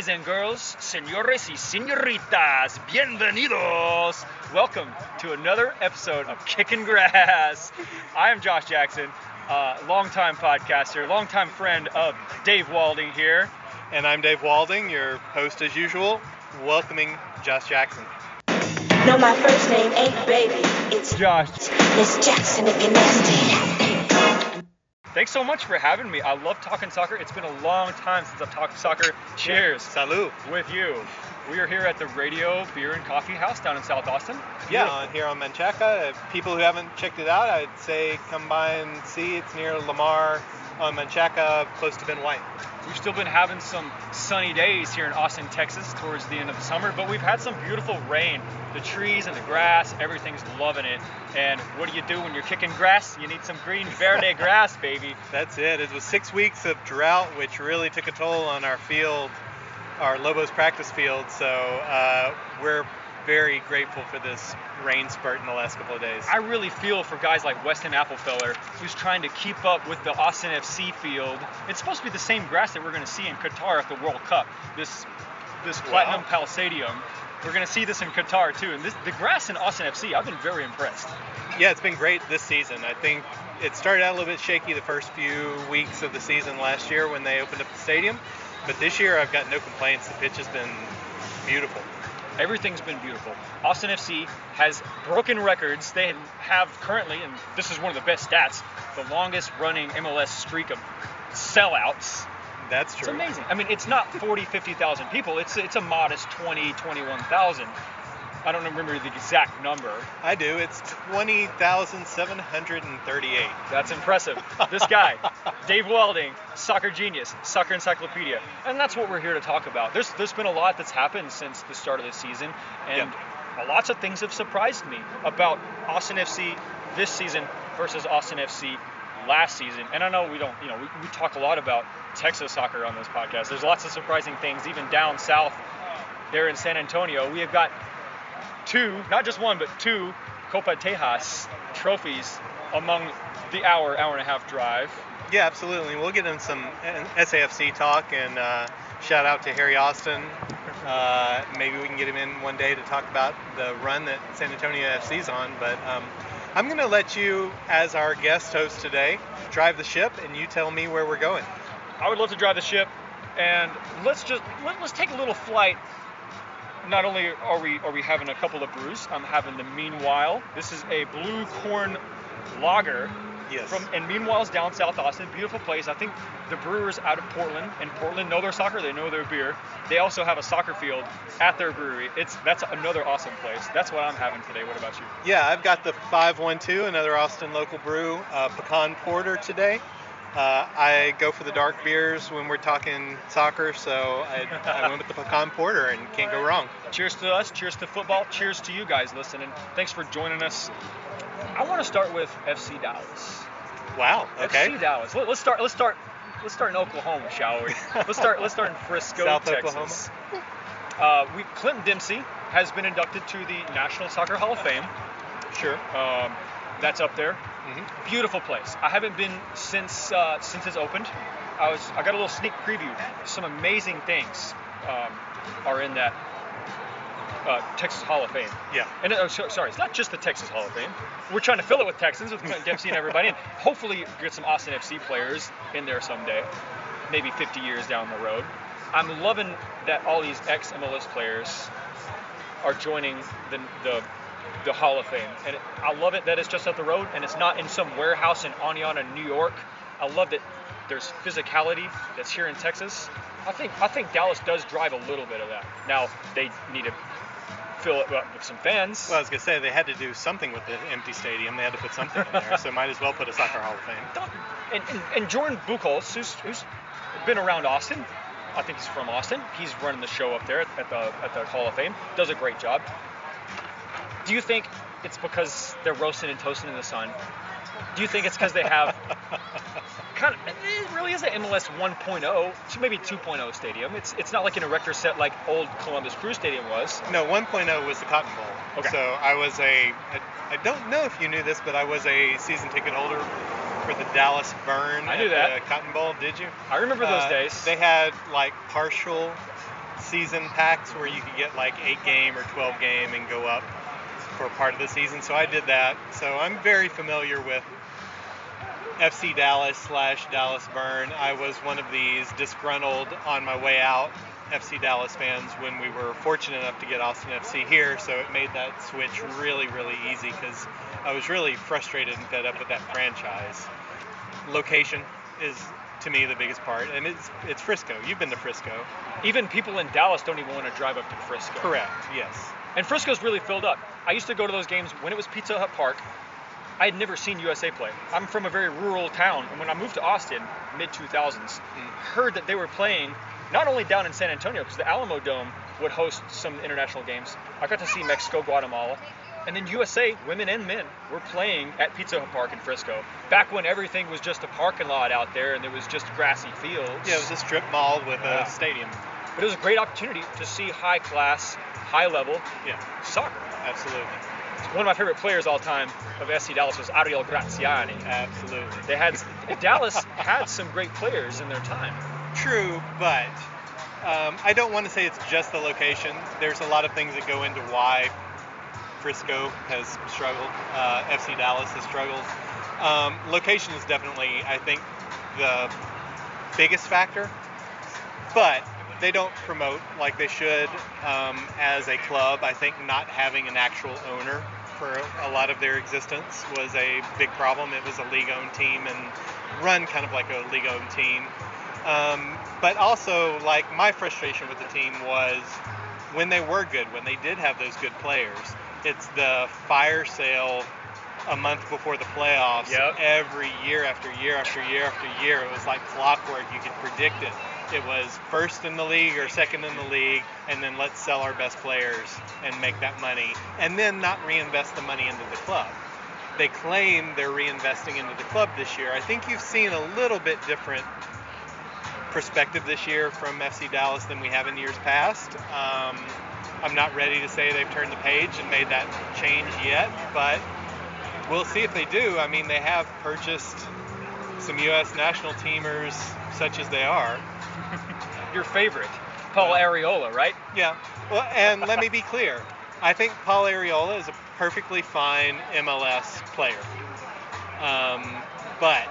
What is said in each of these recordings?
boys and girls, senores y senoritas, bienvenidos. Welcome to another episode of Kicking Grass. I am Josh Jackson, uh, longtime podcaster, longtime friend of Dave Walding here. And I'm Dave Walding, your host as usual, welcoming Josh Jackson. No, my first name ain't baby. It's Josh, Miss Jackson if you're nasty. thanks so much for having me. I love talking soccer. It's been a long time since I've talked soccer. Cheers Salud. with you. We are here at the Radio Beer and Coffee House down in South Austin. Yeah, on, here on Menchaca. If people who haven't checked it out, I'd say come by and see. It's near Lamar on Menchaca, close to Ben White. We've still been having some sunny days here in Austin, Texas, towards the end of the summer, but we've had some beautiful rain. The trees and the grass, everything's loving it. And what do you do when you're kicking grass? You need some green verde grass, baby. That's it. It was six weeks of drought, which really took a toll on our field, our Lobos practice field. So uh, we're very grateful for this rain spurt in the last couple of days. I really feel for guys like Weston Appelfeller, who's trying to keep up with the Austin FC field. It's supposed to be the same grass that we're going to see in Qatar at the World Cup. This this platinum paspalum. We're going to see this in Qatar too. And this, the grass in Austin FC, I've been very impressed. Yeah, it's been great this season. I think it started out a little bit shaky the first few weeks of the season last year when they opened up the stadium, but this year I've got no complaints. The pitch has been beautiful. Everything's been beautiful. Austin FC has broken records. They have currently, and this is one of the best stats, the longest running MLS streak of sellouts. That's true. It's amazing. I mean, it's not 40, 50,000 people. It's it's a modest 20, 21,000. I don't remember the exact number. I do. It's 20,738. That's impressive. This guy, Dave Walding, soccer genius, soccer encyclopedia, and that's what we're here to talk about. There's there's been a lot that's happened since the start of the season, and lots of things have surprised me about Austin FC this season versus Austin FC last season. And I know we don't, you know, we, we talk a lot about Texas soccer on this podcast. There's lots of surprising things, even down south there in San Antonio. We have got two, not just one, but two Copa Tejas trophies among the hour, hour and a half drive. Yeah, absolutely. We'll get in some SAFC talk and uh, shout out to Harry Austin. Uh, maybe we can get him in one day to talk about the run that San Antonio FC's on. But um, I'm going to let you, as our guest host today, drive the ship and you tell me where we're going. I would love to drive the ship, and let's just let, let's take a little flight. Not only are we are we having a couple of brews, I'm having the Meanwhile. This is a blue corn lager Yes. from and Meanwhile's down South Austin, beautiful place. I think the brewers out of Portland and Portland know their soccer, they know their beer. They also have a soccer field at their brewery. It's that's another awesome place. That's what I'm having today. What about you? Yeah, I've got the 512, another Austin local brew, uh, pecan porter today. Uh, I go for the dark beers when we're talking soccer, so I, I went with the pecan porter and can't go wrong. Cheers to us. Cheers to football. Cheers to you guys listening. Thanks for joining us. I want to start with FC Dallas. Wow. Okay. FC Dallas. Let, us start. Let's start. Let's start in Oklahoma, shall we? Let's start. Let's start in Frisco, South Texas. Uh, we Clinton Dempsey has been inducted to the National Soccer Hall of Fame. Sure. Um, that's up there. Mhm. Beautiful place. I haven't been since uh, since it's opened. I was I got a little sneak preview. Some amazing things um, are in that uh, Texas Hall of Fame. Yeah. And uh, so, sorry, it's not just the Texas Hall of Fame. We're trying to fill it with Texans, with Clinton Dempsey and everybody, and hopefully get some Austin FC players in there someday, maybe 50 years down the road. I'm loving that all these ex MLS players are joining the, the the Hall of Fame, and it, I love it that it's just up the road and it's not in some warehouse in Oneonta, New York. I love that there's physicality that's here in Texas. I think I think Dallas does drive a little bit of that. Now they need to fill it up with some fans. Well, I was gonna say they had to do something with the empty stadium. They had to put something in there, so might as well put a soccer Hall of Fame. And, and, and Jordan Buchholz, who's, who's been around Austin, I think he's from Austin. He's running the show up there at, at the at the Hall of Fame. Does a great job. Do you think it's because they're roasting and toasting in the sun? Do you think it's because they have kind of it really is an MLS 1.0, so maybe 2.0 stadium. It's it's not like an erector set like old Columbus Crew Stadium was. No, 1.0 was the Cotton Bowl. Okay. So I was a, I, I don't know if you knew this, but I was a season ticket holder for the Dallas Burn I knew at that. the Cotton Bowl. Did you? I remember those Uh, days. They had like partial season packs where you could get like eight game or 12 game and go up for part of the season. So I did that. So I'm very familiar with FC Dallas slash Dallas Burn. I was one of these disgruntled on my way out FC Dallas fans when we were fortunate enough to get Austin FC here. So it made that switch really, really easy because I was really frustrated and fed up with that franchise. Location is to me the biggest part, and it's it's Frisco. You've been to Frisco, Even people in Dallas don't even want to drive up to Frisco. correct? Yes. And Frisco's really filled up. I used to go to those games when it was Pizza Hut Park. I had never seen USA play. I'm from a very rural town, and when I moved to Austin, mid 2000s, mm. heard that they were playing not only down in San Antonio, because the Alamo Dome would host some international games. I got to see Mexico, Guatemala, and then USA, women and men, were playing at Pizza Hut Park in Frisco. Back when everything was just a parking lot out there, and there was just grassy fields. Yeah, it was a strip mall with Yeah. a stadium. But it was a great opportunity to see high class, high level Yeah, soccer. absolutely, One of my favorite players all time of FC Dallas was Ariel Graziani. absolutely. They had Dallas had some great players in their time. True, but um, I don't want to say it's just the location. There's a lot of things that go into why Frisco has struggled, uh, FC Dallas has struggled. Um, location is definitely, I think, the biggest factor, but they don't promote like they should um, as a club. I think not having an actual owner for a lot of their existence was a big problem. It was a league-owned team and run kind of like a league-owned team. Um, but also, like my frustration with the team was when they were good, when they did have those good players. It's the fire sale a month before the playoffs. Yep. Every year after year after year after year, it was like clockwork. You could predict it. It was first in the league or second in the league, and then let's sell our best players and make that money, and then not reinvest the money into the club. They claim they're reinvesting into the club this year. I think you've seen a little bit different perspective this year from FC Dallas than we have in years past. Um, I'm not ready to say they've turned the page and made that change yet, but we'll see if they do. I mean, they have purchased some U.S. national teamers, such as they are. Your favorite, Paul Arriola, right? Yeah. Well, and let me be clear. I think Paul Arriola is a perfectly fine MLS player. Um, but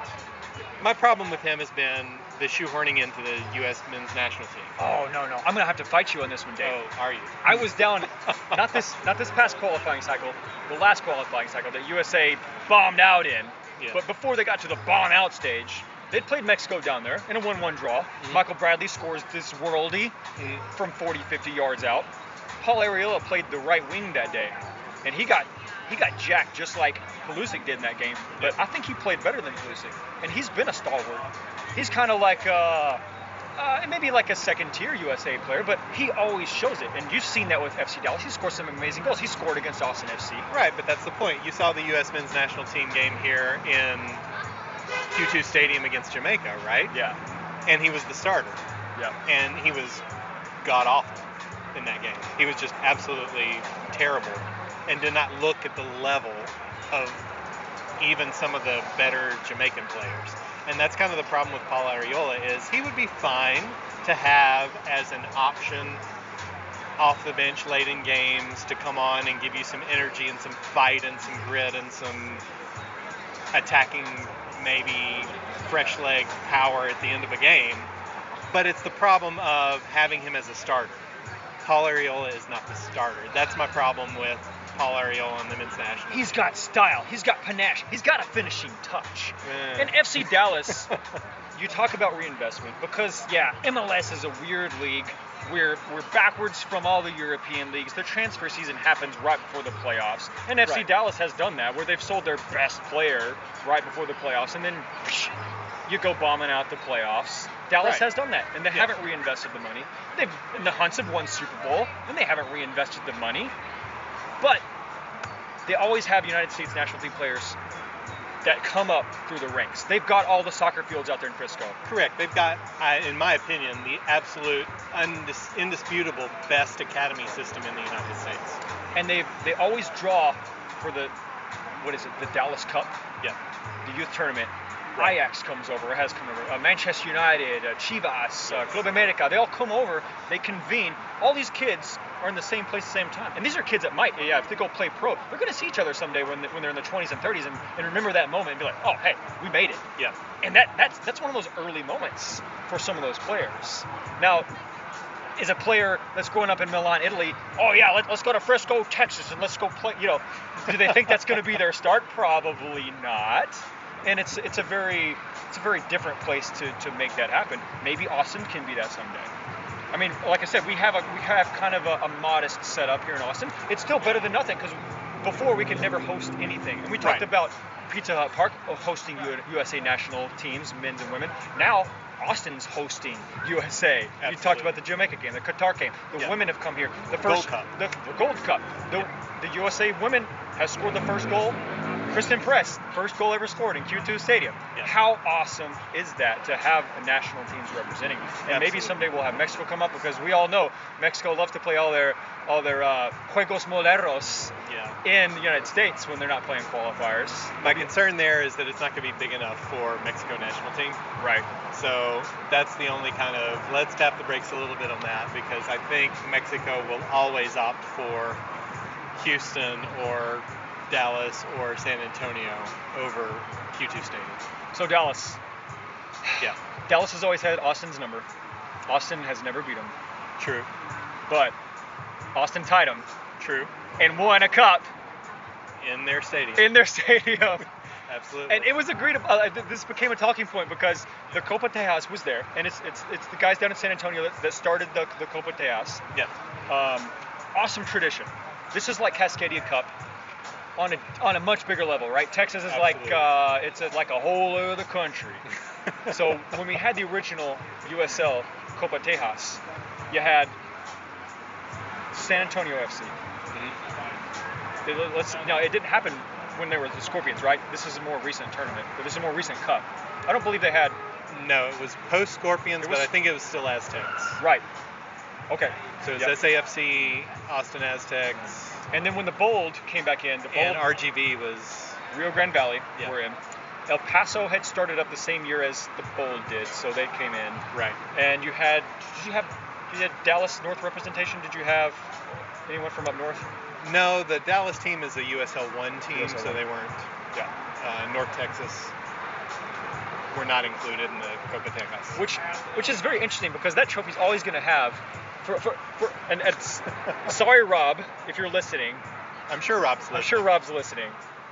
my problem with him has been the shoehorning into the U.S. men's national team. Oh no no, I'm gonna have to fight you on this one, Dave. Oh, are you? I was down, not this not this past qualifying cycle, the last qualifying cycle that USA bombed out in. Yeah. But before they got to the bomb out stage, they'd played Mexico down there in a 1-1 draw. Mm-hmm. Michael Bradley scores this worldy Mhm. from 40, 50 yards out. Paul Arriola played the right wing that day, and he got he got jacked just like Pulisic did in that game. But I think he played better than Pulisic, and he's been a stalwart. He's kind of like uh, uh, maybe like a second tier USA player, but he always shows it. And you've seen that with FC Dallas. He scored some amazing goals. He scored against Austin FC. Right, but that's the point. You saw the U.S. men's national team game here in Q2 Stadium against Jamaica, right? Yeah, And he was the starter. yeah. and he was god awful in that game. He was just absolutely terrible and did not look at the level of even some of the better Jamaican players. And that's kind of the problem with Paul Arriola is he would be fine to have as an option off the bench late in games to come on and give you some energy and some fight and some grit and some attacking maybe fresh leg power at the end of a game but it's the problem of having him as a starter. Paul Arriola is not the starter. That's my problem with Paul Arriola on the men's national. He's got style. He's got panache. He's got a finishing touch. Yeah. And FC Dallas, you talk about reinvestment because yeah, MLS is a weird league. We're we're backwards from all the European leagues. The transfer season happens right before the playoffs, and FC Right. Dallas has done that, where they've sold their best player right before the playoffs, and then you go bombing out the playoffs. Dallas Right. has done that, and they haven't reinvested the money. They've and the Hunts have won Super Bowl, and they haven't reinvested the money. But they always have United States national team players that come up through the ranks. They've got all the soccer fields out there in Frisco. Correct. They've got, in my opinion, the absolute undis- indisputable best academy system in the United States. And they they always draw for the what is it? The Dallas Cup, Yeah. the youth tournament. Right. Ajax comes over, has come over. Uh, Manchester United, uh, Chivas, uh, Club America, they all come over, they convene. All these kids are in the same place at the same time. And these are kids that might, yeah, if they go play pro, they're going to see each other someday when, when they're in their 20s and 30s and, and remember that moment and be like, oh, hey, we made it. Yeah. And that that's that's one of those early moments for some of those players. Now, is a player that's growing up in Milan, Italy, oh yeah, let, let's go to Frisco, Texas, and let's go play. You know, do they think that's going to be their start? Probably not. And it's it's a very it's a very different place to, to make that happen. Maybe Austin can be that someday. I mean, like I said, we have a we have kind of a, a modest setup here in Austin. It's still better than nothing because before we could never host anything, and we talked Right. about Pizza Hut Park uh, hosting USA national teams, men's and women. Now Austin's hosting USA. You talked about the Jamaica game, the Qatar game. The Yeah. women have come here. The Gold first Cup. The, the Gold Cup. The, the USA women has scored the first goal. Christen Press, first goal ever scored in Q2 Stadium. Yeah. How awesome is that to have national teams representing? And maybe someday we'll have Mexico come up because we all know Mexico loves to play all their all their uh, juegos moleros Yeah. in the United States when they're not playing qualifiers. My concern there is that it's not going to be big enough for Mexico national team. Right. So that's the only kind of let's tap the brakes a little bit on that because I think Mexico will always opt for Houston or Dallas or San Antonio over Q2 Stadium. So Dallas. Yeah, Dallas has always had Austin's number. Austin has never beat them, true, but Austin tied them true. and won a cup In their stadium. in their stadium. Absolutely. And it was agreed. Uh, this became a talking point because the Copa Tejas was there, and it's it's it's the guys down in San Antonio that, that started the the Copa Tejas. yeah, Um, awesome tradition. This is like Cascadia Cup on a on a much bigger level, right? Texas is like uh, it's a, like a whole other country. so when we had the original USL Copa Tejas, you had San Antonio FC. Mhm. It- let's now it didn't happen when there were the Scorpions, right? This is a more recent tournament. But this is a more recent cup. I don't believe they had No, it was post Scorpions, but I think it was still Aztecs. right. Okay. So it's Yep. SAFC, Austin Aztecs, And then when the Bold came back in, the Bold and RGV was Rio Grande Valley Yeah. were in. El Paso had started up the same year as the Bold did, so they came in. right. And you had, did you have, did you had Dallas North representation? Did you have anyone from up north? No, the Dallas team is a USL one team, USL so they weren't. Yeah. Uh, North Texas were not included in the Copa Tejas. Which, which is very interesting because that trophy's always going to have, for, for, for and it's, sorry Rob, if you're listening, I'm sure Rob's listening. I'm sure Rob's listening.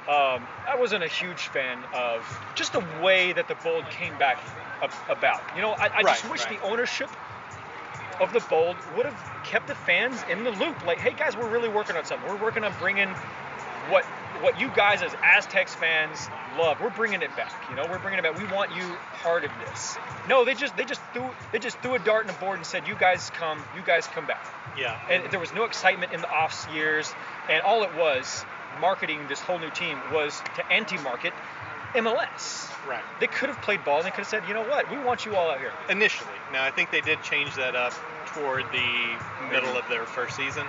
Um, I wasn't a huge fan of just the way that the Bold came back ab- about. You know, I, I just wish right. the ownership of the Bold would have kept the fans in the loop. Like, hey guys, we're really working on something. We're working on bringing what what you guys as Aztecs fans love. We're bringing it back. You know, we're bringing it back. We want you part of this. No, they just they just threw they just threw a dart in the board and said, you guys come, you guys come back Yeah. and there was no excitement in the off years and all it was marketing this whole new team was to anti-market MLS. right. They could have played ball and they could have said, you know what, we want you all out here. Initially. Now I think they did change that up toward the middle of their first season.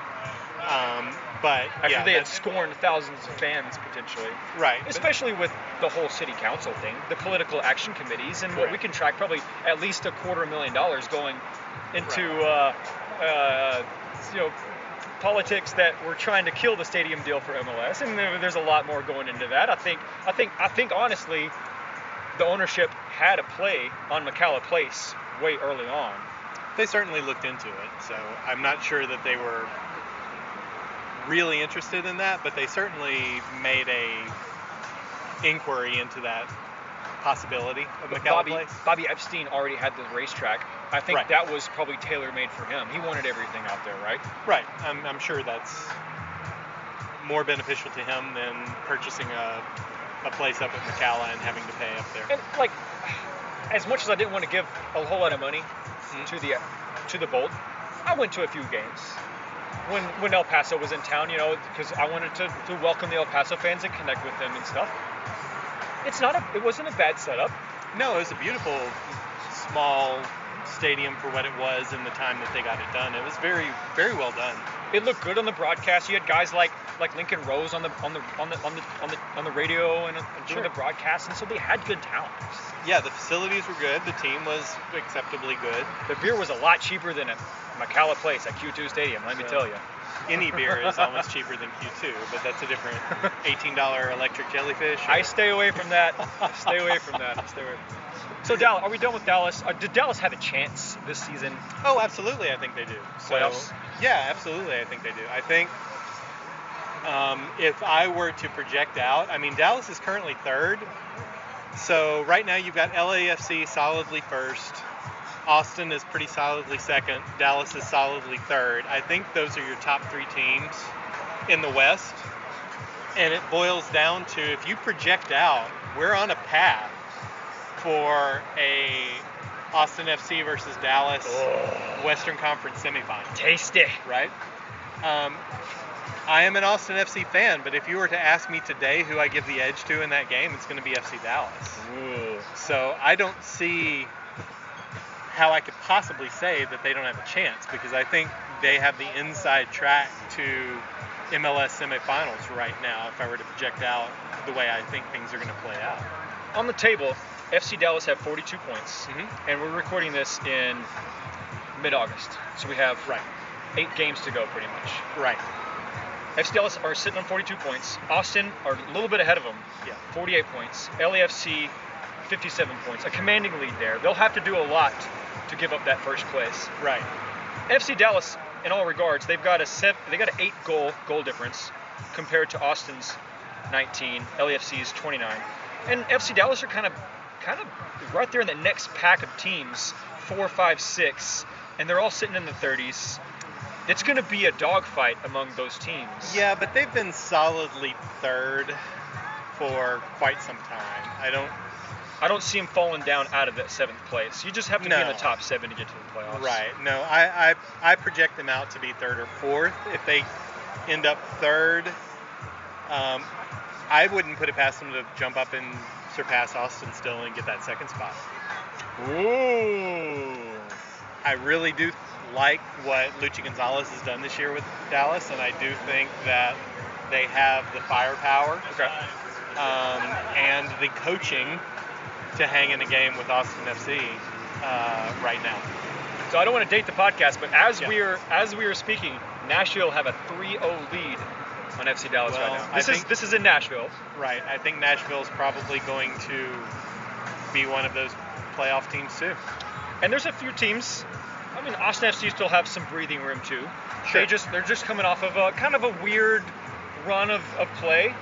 Um, but After yeah, they had scorned thousands of fans potentially, right. especially with the whole city council thing, the political action committees, and what we can track probably at least a quarter million dollars going into uh, uh, you know politics that were trying to kill the stadium deal for MLS, and there's a lot more going into that. I think I think I think honestly, the ownership had a play on McKalla Place way early on. They certainly looked into it, so I'm not sure that they were really interested in that, but they certainly made a inquiry into that possibility of But McKalla Bobby, Place. Bobby Epstein already had the racetrack. I think Right. that was probably tailor made for him. He wanted everything out there, right? Right. I'm, I'm sure that's more beneficial to him than purchasing a, a place up at McKalla and having to pay up there. And like, as much as I didn't want to give a whole lot of money Mhm. to the to the Bold, I went to a few games when when El Paso was in town. You know, because I wanted to, to welcome the El Paso fans and connect with them and stuff. it's not a it wasn't a bad setup. No, it was a beautiful small stadium for what it was in the time that they got it done. It was very very well done. It looked good on the broadcast. You had guys like like Lincoln Rose on the on the on the on the on the, on the radio and, and Sure. the broadcast, and so they had good talent. Yeah, the facilities were good. The team was acceptably good. The beer was a lot cheaper than at McKalla Place at Q2 Stadium. Let me tell you. Any beer is almost cheaper than Q2, but that's a different $18 electric jellyfish. I stay away from that. stay away from that. Stay away. So Dallas, are we done with Dallas? Uh, did Dallas have a chance this season? Oh, absolutely, I think they do. So, Playoffs? Yeah, absolutely, I think they do. I think um, if I were to project out, I mean, Dallas is currently third. So right now you've got LAFC solidly first. Austin is pretty solidly second. Dallas is solidly third. I think those are your top three teams in the West. And it boils down to if you project out, we're on a path for a Austin FC versus Dallas Western Conference semifinal, Tasty. right? Um, I am an Austin FC fan, but if you were to ask me today who I give the edge to in that game, it's going to be FC Dallas. Ooh. So I don't see how I could possibly say that they don't have a chance because I think they have the inside track to MLS semifinals right now if I were to project out the way I think things are going to play out. On the table, FC Dallas have 42 points, Mhm. and we're recording this in mid-August, so we have Right. eight games to go, pretty much. Right. FC Dallas are sitting on 42 points. Austin are a little bit ahead of them, Yeah. 48 points. LAFC, 57 points. A commanding lead there. They'll have to do a lot to give up that first place. Right. FC Dallas, in all regards, they've got a seven, they got an eight goal goal difference compared to Austin's 19, LAFC's 29, and FC Dallas are kind of kind of right there in the next pack of teams, four, five, six, and they're all sitting in the 30s. It's going to be a dogfight among those teams. Yeah, but they've been solidly third for quite some time. I don't. I don't see them falling down out of that seventh place. You just have to be in the top seven to get to the playoffs. Right. No, I, I I project them out to be third or fourth. If they end up third, um, I wouldn't put it past them to jump up and surpass Austin still and get that second spot. Ooh. I really do like what Luchi Gonzalez has done this year with Dallas, and I do think that they have the firepower Okay. um, and the coaching to hang in a game with Austin FC uh, right now. So I don't want to date the podcast, but as Yeah. we are as we are speaking, Nashville have a 3-0 lead FC Dallas Well, right now. I This is think- this is in Nashville. Right. I think Nashville is probably going to be one of those playoff teams too. And there's a few teams. I mean, Austin FC still have some breathing room too. Sure. They just they're just coming off of a kind of a weird run of, of play.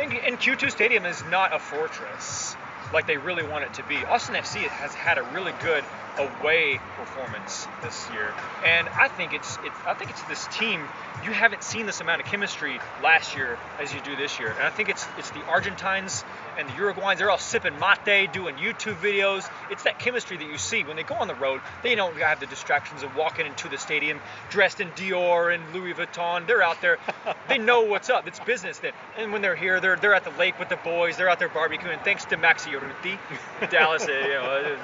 And, and Q2 Stadium is not a fortress like they really want it to be. Austin FC has had a really good away performance this year, and I think it's it's I think it's this team. You haven't seen this amount of chemistry last year as you do this year, and I think it's it's the Argentines and the Uruguayans. They're all sipping mate, doing YouTube videos. It's that chemistry that you see when they go on the road. They don't have the distractions of walking into the stadium dressed in Dior and Louis Vuitton. They're out there. they know what's up. It's business then. And when they're here, they're they're at the lake with the boys. They're out there barbecuing. Thanks to Maxi Urruti, Dallas, uh, you know,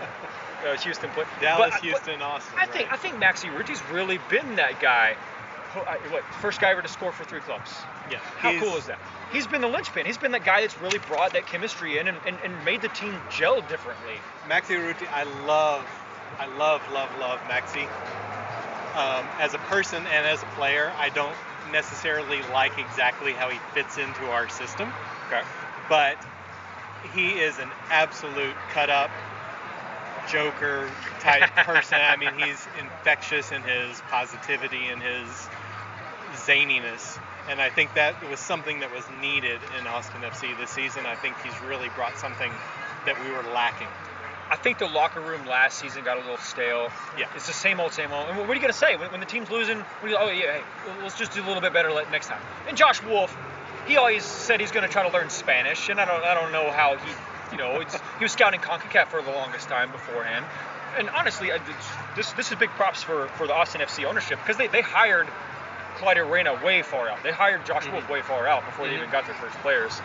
uh, uh, Houston put Dallas, but- but Houston, Austin. I think I think Maxi Urruti's really been that guy. Who- I- What first guy ever to score for three clubs? yeah. How cool is that? He's been the linchpin. He's been that guy that's really brought that chemistry in and, and, and made the team gel differently. Maxi Urruti, I love, I love, love, love Maxi. Um, as a person and as a player, I don't necessarily like exactly how he fits into our system, Okay. but he is an absolute cut up Joker type person. I mean, he's infectious in his positivity and his zaniness. And I think that was something that was needed in Austin FC this season. I think he's really brought something that we were lacking. I think the locker room last season got a little stale. Yeah. It's the same old, same old. And what are you gonna say when, when the team's losing? What you, oh yeah, hey, let's just do a little bit better next time. And Josh Wolff, he always said he's gonna try to learn Spanish, and I don't, I don't know how he, you know, it's, he was scouting Concacaf for the longest time beforehand. And honestly, I- this this is big props for for the Austin FC ownership because they they hired Claudio Reyna way far out. They hired Josh Wolff way far out before they Mhm. even got their first players.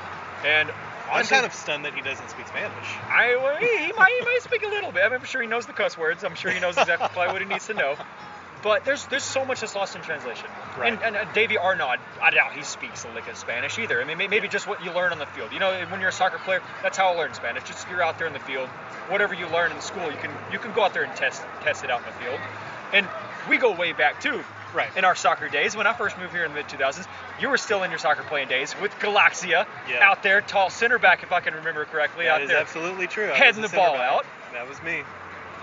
And I'm kind of stunned that he doesn't speak Spanish. I well, he, he might he might speak a little bit. I'm sure he knows the cuss words. I'm sure he knows exactly what he needs to know. But there's there's so much that's lost in translation. Right. And, and uh, Davey Arnaud, I doubt he speaks a lick of Spanish either. I mean, maybe just what you learn on the field. You know, when you're a soccer player, that's how I learn Spanish. Just you're out there in the field. Whatever you learn in school, you can you can go out there and test test it out in the field. And we go way back too. Right. In our soccer days, when I first moved here in the mid 2000s, you were still in your soccer playing days with Galaxia Yeah. out there, tall center back, if I can remember correctly, That out is there. absolutely true. I heading the ball back. out. That was me.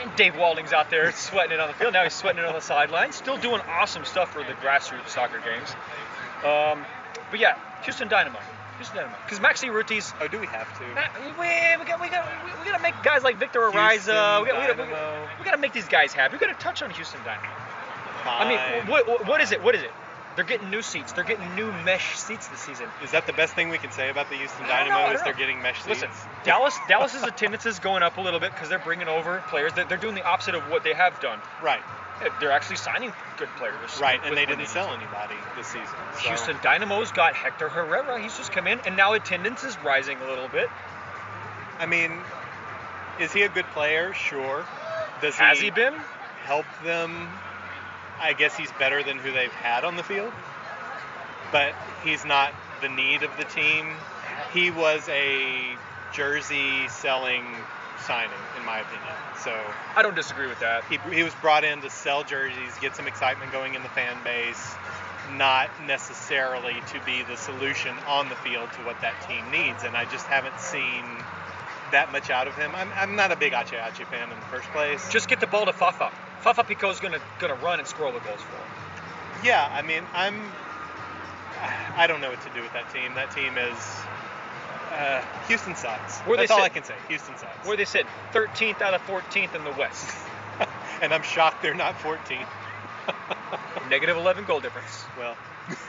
And Dave Walding's out there sweating it on the field. Now he's sweating it on the sideline. Still doing awesome stuff for the grassroots soccer games. Um, but yeah, Houston Dynamo. Houston Dynamo. Because Maxi Urruti's. Oh, do we have to? We, we, got, we, got, we, we got to make guys like Victor Ariza. We got, we, got, we, got, we got to make these guys happy. We got to touch on Houston Dynamo. I mean, what, what is it? What is it? They're getting new seats. They're getting new mesh seats this season. Is that the best thing we can say about the Houston don't know, Dynamo? Is they're know. getting mesh seats? Listen, Dallas Dallas's attendance is going up a little bit because they're bringing over players. They're, they're doing the opposite of what they have done. Right, They're actually signing good players. right, and they didn't sell anybody this season. so- Houston Dynamo's got Hector Herrera. He's just come in, and now attendance is rising a little bit. I mean, is he a good player? Sure. Does Has he been? help them? I guess he's better than who they've had on the field, but he's not the need of the team. He was a jersey selling signing, in my opinion. So I don't disagree with that. he, he was brought in to sell jerseys, get some excitement going in the fan base, not necessarily to be the solution on the field to what that team needs. And I just haven't seen that much out of him. I'm, I'm not a big Ache Ache fan in the first place. Just get the ball to Fafa. Fafà Picault's gonna gonna run and score all the goals for him. yeah, I mean, I'm. I don't know what to do with that team. That team is. Uh, Houston sucks. Where they That's all sit? I can say. Houston sucks. Where they sit 13th out of 14th in the West. and I'm shocked they're not 14th. Negative 11 goal difference. well,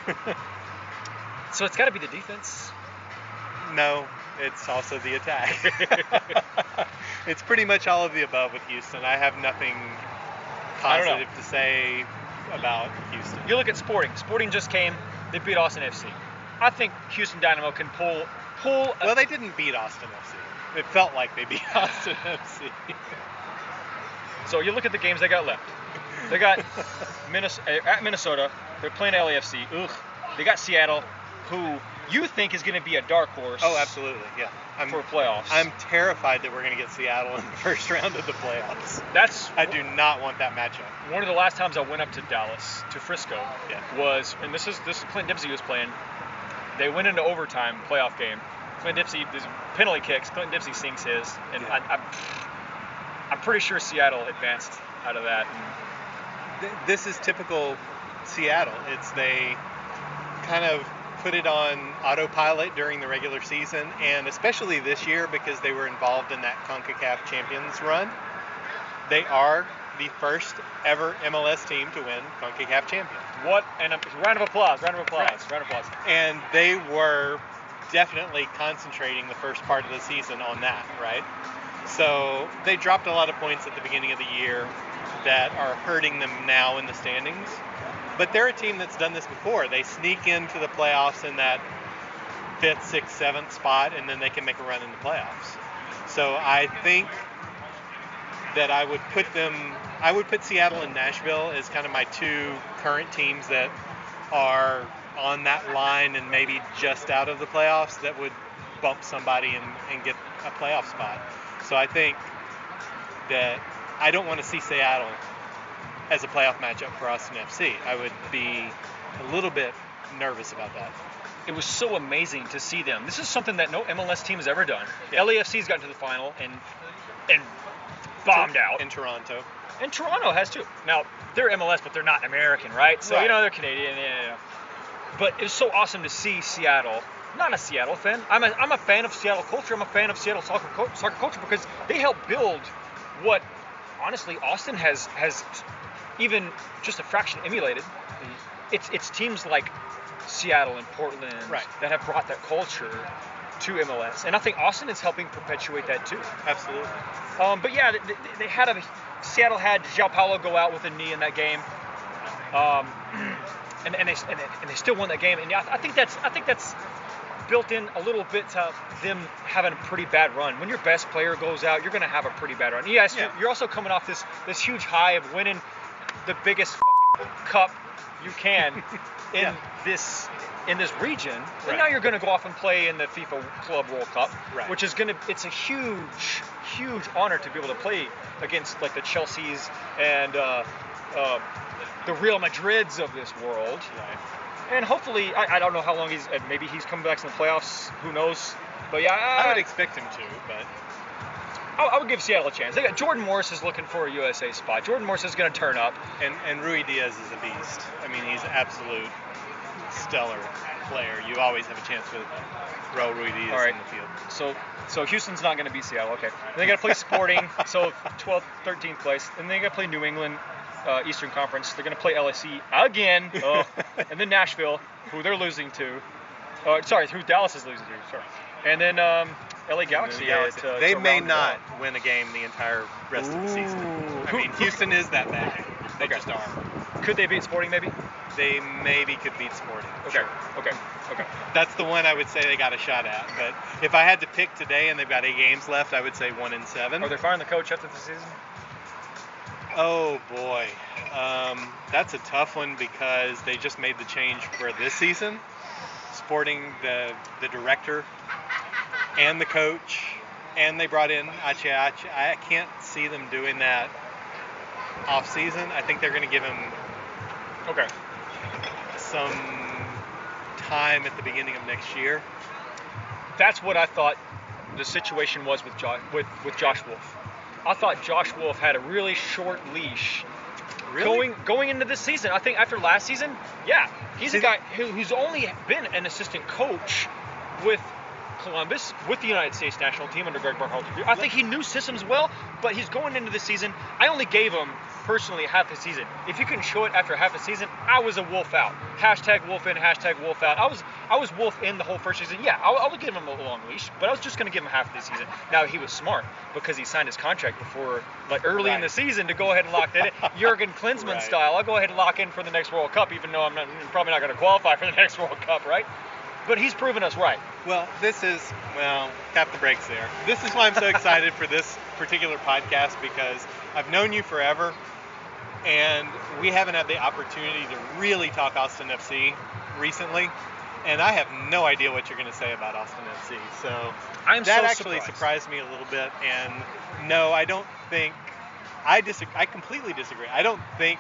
So it's got to be the defense. No, it's also the attack. it's pretty much all of the above with Houston. I have nothing I don't know. Positive to say about Houston. You look at Sporting. Sporting just came. They beat Austin FC. I think Houston Dynamo can pull pull. Well, they didn't beat Austin FC. It felt like they beat Austin FC. so you look at the games they got left. They got Minnesota, at Minnesota. They're playing LAFC. Ugh. They got Seattle, who you think is going to be a dark horse. oh, absolutely. Yeah. I'm, For playoffs. I'm terrified that we're going to get Seattle in the first round of the playoffs. That's I do not want that matchup. one of the last times I went up to Dallas to Frisco Yeah. was, and this is this is Clint Dempsey was playing. They went into overtime playoff game. Clint Dempsey, there's penalty kicks. Clint Dempsey sinks his, and Yeah. I, I, I'm pretty sure Seattle advanced out of that. This is typical Seattle. It's they kind of put it on autopilot during the regular season, and especially this year because they were involved in that CONCACAF Champions run. They are the first ever MLS team to win CONCACAF Champions, what? And a round of applause. Round of applause. Right. Round of applause. and they were definitely concentrating the first part of the season on that, right? So they dropped a lot of points at the beginning of the year that are hurting them now in the standings. But they're a team that's done this before. They sneak into the playoffs in that fifth, sixth, seventh spot, and then they can make a run in the playoffs. So I think that I would put them, I would put Seattle and Nashville as kind of my two current teams that are on that line and maybe just out of the playoffs that would bump somebody and, and get a playoff spot. So I think that I don't want to see Seattle as a playoff matchup for Austin FC. I would be a little bit nervous about that. It was so amazing to see them. This is something that no MLS team has ever done. Yeah. LAFC's gotten to the final and and bombed out. in Toronto. And Toronto has too. Now they're MLS, but they're not American, right? So you know they're Canadian. Yeah, yeah, yeah. But it was so awesome to see Seattle. Not a Seattle fan. I'm a, I'm a fan of Seattle culture. I'm a fan of Seattle soccer, soccer culture because they help build what, honestly, Austin has has even just a fraction emulated. It's it's teams like Seattle and Portland Right. that have brought that culture to MLS, and I think Austin is helping perpetuate that too. Absolutely. Um, but yeah, they, they- had a Seattle had João Paulo go out with a knee in that game, um, and, and they and they, and they still won that game. And yeah, I think that's I think that's built in a little bit to them having a pretty bad run. When your best player goes out, you're going to have a pretty bad run. Yes, Yeah. you're- you're also coming off this this huge high of winning the biggest cup you can in Yeah. this in this region. And now you're going to go off and play in the FIFA Club World Cup, Right. which is going to it's a huge huge honor to be able to play against like the Chelseas and uh, uh, the Real Madrids of this world. Right. And hopefully, I, I don't know how long he's. Maybe he's coming back in the playoffs. Who knows? But yeah, I, I would expect him to, but I, I would give Seattle a chance. They got, Jordan Morris is looking for a USA spot. Jordan Morris is going to turn up. and and Ruidíaz is a beast. I mean, he's absolute stellar player. You always have a chance with Raul Ruidíaz All right. in the field. So so Houston's not going to beat Seattle. Okay. And they got to play Sporting. so 12th, 13th place. And they got to play New England. Uh, Eastern Conference. They're going to play LSE again. Oh. and then Nashville, who they're losing to. Uh, sorry, who Dallas is losing to. Sorry. And then um, LA Galaxy. At, uh, they may not win a game the entire rest of the season. I mean, Houston is that bad. They Okay. just are. Could they beat Sporting maybe? They maybe could beat Sporting. Okay. Sure. Okay. Okay. That's the one I would say they got a shot at. But if I had to pick today and they've got eight games left, I would say one in seven. Are they firing the coach after the season? Oh boy, um, that's a tough one because they just made the change for this season, sporting the the director and the coach, and they brought in. I can't see them doing that off season. I think they're going to give him Okay. some time at the beginning of next year. That's what I thought the situation was with Josh with, with Josh Wolff. I thought Josh Wolff had a really short leash going going into this season. I think after last season, yeah, he's a guy who, who's only been an assistant coach with Columbus, with the United States national team under Greg Berhalter. I think he knew systems well, but he's going into the season. I only gave him personally half the season. If you can show it after half a season, I was a wolf out. Hashtag wolf in, hashtag wolf out. I was I was wolf in the whole first season. Yeah, I, I would give him a long leash, but I was just going to give him half the season. Now he was smart because he signed his contract before, like early in the season, to go ahead and lock that in. Jurgen Klinsmann Right. style. I'll go ahead and lock in for the next World Cup, even though I'm not, probably not going to qualify for the next World Cup, right? But he's proven us right. Well, this is, well, tap the brakes there. This is why I'm so excited for this particular podcast because I've known you forever and we haven't had the opportunity to really talk Austin FC recently. And I have no idea what you're going to say about Austin FC. So I'm that so actually surprised. surprised me a little bit. And no, I don't think, I disagree, I completely disagree. I don't think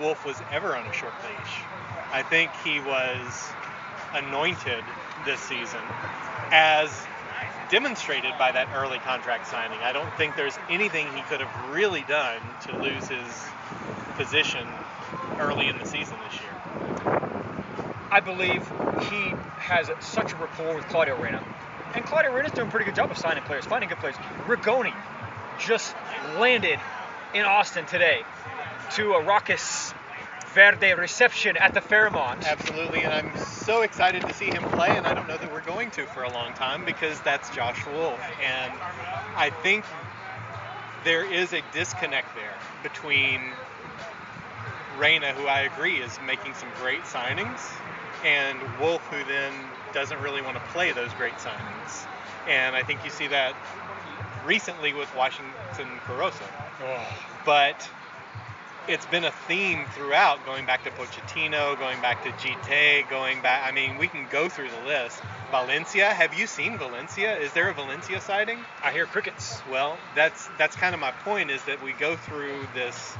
Wolff was ever on a short leash. I think he was anointed this season as demonstrated by that early contract signing. I don't think there's anything he could have really done to lose his position early in the season this year. I believe he has such a rapport with Claudio Reyna. And Claudio Reyna's doing a pretty good job of signing players, finding good players. Rigoni just landed in Austin today to a raucous Verde reception at the Fairmont. Absolutely, and I'm so excited to see him play, and I don't know that we're going to for a long time because that's Josh Wolff. And I think there is a disconnect there between Reyna, who I agree is making some great signings, and Wolff, who then doesn't really want to play those great signings. And I think you see that recently with Washington Corozo. Oh. But it's been a theme throughout, going back to Pochettino, going back to GT, going back. I mean, we can go through the list. Valencia, have you seen Valencia? Is there a Valencia sighting? I hear crickets. Well, that's that's kind of my point is that we go through this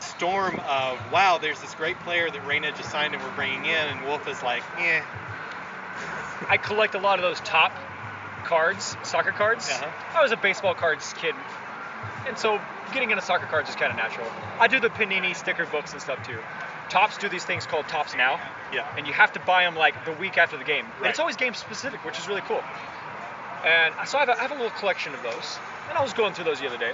storm of wow, there's this great player that Reyna just signed and we're bringing in, and Wolff is like, eh, I collect a lot of those top cards, soccer cards. Uh-huh. I was a baseball cards kid, and so getting into soccer cards is kind of natural. I do the Panini sticker books and stuff too. Topps do these things called Topps Now, yeah, and you have to buy them like the week after the game. And Right. it's always game specific, which is really cool. And so I have, a, I have a little collection of those, and I was going through those the other day.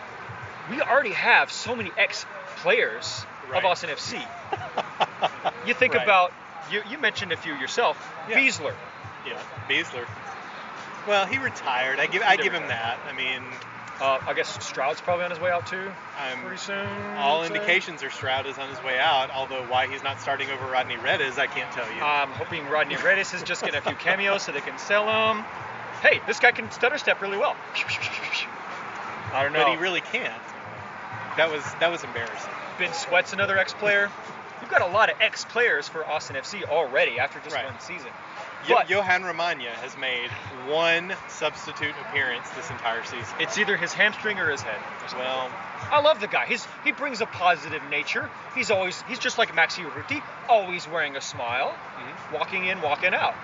We already have so many ex players Right. of Austin FC. You think Right. about you, you mentioned a few yourself. Yeah. Besler. yeah, Besler. Well, he retired. I give I give him that. I mean, Uh, I guess Stroud's probably on his way out too. Pretty soon. All indications are Stroud is on his way out, although why he's not starting over Rodney Redes, I can't tell you. I'm hoping Rodney Redes is just getting a few cameos so they can sell him. Hey, this guy can stutter step really well. I don't know. But he really can't. That was that was embarrassing. Ben Sweat's another ex-player. We've got a lot of ex-players for Austin FC already after just Right. one season. But Jhohan Romaña has made one substitute appearance this entire season. it's either his hamstring or his head. Well, I love the guy. He's he brings a positive nature. He's always he's just like Maxi Urruti, always wearing a smile, Mhm. walking in, walking out,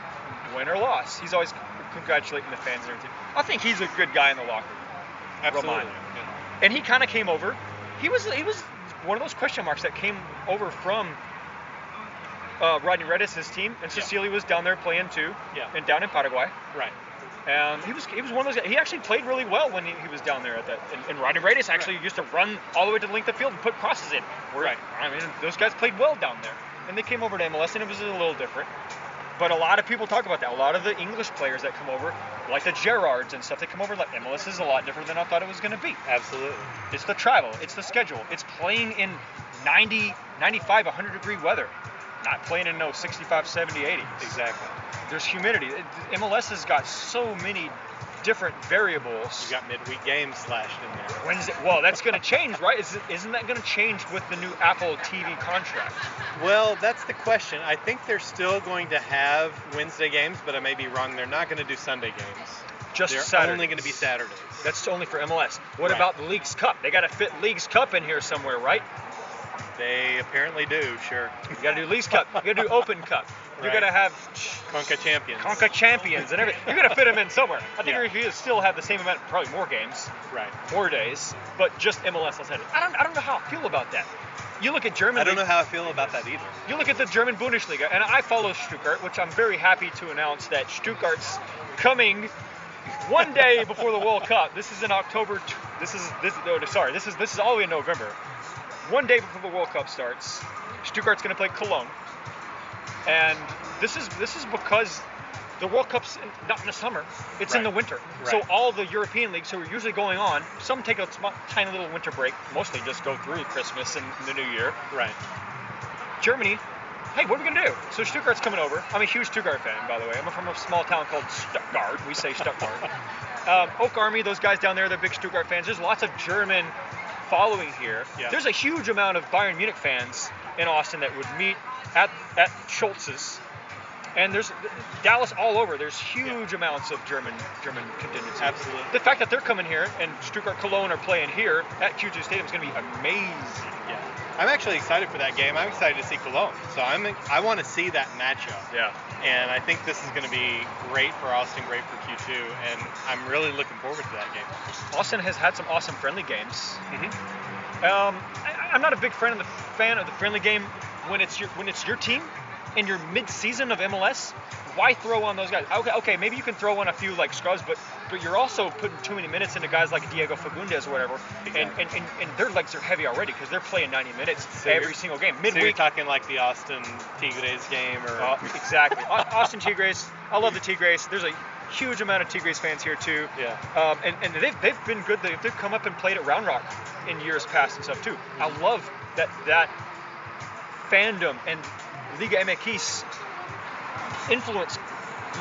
win or loss. He's always congratulating the fans and everything. I think he's a good guy in the locker room. absolutely. Romaña. and he kind of came over. He was he was one of those question marks that came over from uh, Rodney Redes' team, and Yeah. Cecilio was down there playing too, Yeah. and down in Paraguay. Right. And he was he was one of those guys. He actually played really well when he, he was down there at that. And, and Rodney Redes actually used to run all the way to the length of the field and put crosses in. Where, Right. I mean, those guys played well down there. And they came over to MLS, and it was a little different. But a lot of people talk about that. A lot of the English players that come over, like the Gerrards and stuff, they come over like MLS is a lot different than I thought it was going to be. Absolutely. It's the travel, it's the schedule, it's playing in 90, 95, 100 degree weather, not playing in no 65, 70, 80. Exactly. There's humidity. It- MLS has got so many different variables. You got midweek games slashed in there. When's it? Well, that's going to change, right? Is isn't that going to change with the new Apple TV contract? Well, that's the question. I think they're still going to have Wednesday games, but I may be wrong. They're not going to do Sunday games. Just they're Saturdays. only going to be Saturdays. That's only for MLS. What Right. about the Leagues Cup? They got to fit Leagues Cup in here somewhere, right? They apparently do, sure. You got to do Leagues Cup. You got to do Open Cup. You Right. got to have Conca champions. Conca Champions and everything. You're going to fit them in somewhere. I think Yeah. if you still have the same amount, probably more games, Right. more days, but just MLS outside. I don't, I don't know how I feel about that. You look at Germany. I don't know how I feel about that either. You look at the German Bundesliga, and I follow Stuttgart, which I'm very happy to announce that Stuttgart's coming one day before the World Cup. This is in October. t- This is this. Oh, sorry, this is this is all the way in November. One day before the World Cup starts, Stuttgart's going to play Cologne, and this is this is because the World Cup's in, not in the summer; it's in the winter. So all the European leagues who are usually going on, some take a small, tiny little winter break. Mostly just go through Christmas and the New Year. Right. Germany, hey, what are we gonna do? So Stuttgart's coming over. I'm a huge Stuttgart fan, by the way. I'm from a small town called Stuttgart. We say Stuttgart. um, Oak Army, those guys down there, they're big Stuttgart fans. There's lots of German following here. Yeah. There's a huge amount of Bayern Munich fans in Austin that would meet at at Scholz's. And there's Dallas all over. There's huge amounts of German German contingency. Absolutely. The fact that they're coming here and Stuttgart Cologne are playing here at Q2 Stadium is going to be amazing. I'm actually excited for that game. I'm excited to see Cologne. So I'm I want to see that matchup. Yeah. And I think this is going to be great for Austin, great for Q2, and I'm really looking forward to that game. Austin has had some awesome friendly games. Mm-hmm. Um, I, I'm not a big fan of the fan of the friendly game when it's your when it's your team in your mid-season of MLS. Why throw on those guys? Okay, okay, maybe you can throw on a few like scrubs, but but you're also putting too many minutes into guys like Diego Fagundes or whatever, and, Exactly. and, and, and their legs are heavy already because they're playing 90 minutes So every single game. So you're Midweek, talking like the Austin Tigres game, or uh, exactly. Austin Tigres. I love the Tigres. There's a huge amount of Tigres fans here too. yeah, Um, and, and they've, they've been good. They've, they've come up and played at Round Rock in years past and stuff too. I love that that fandom and Liga MX influence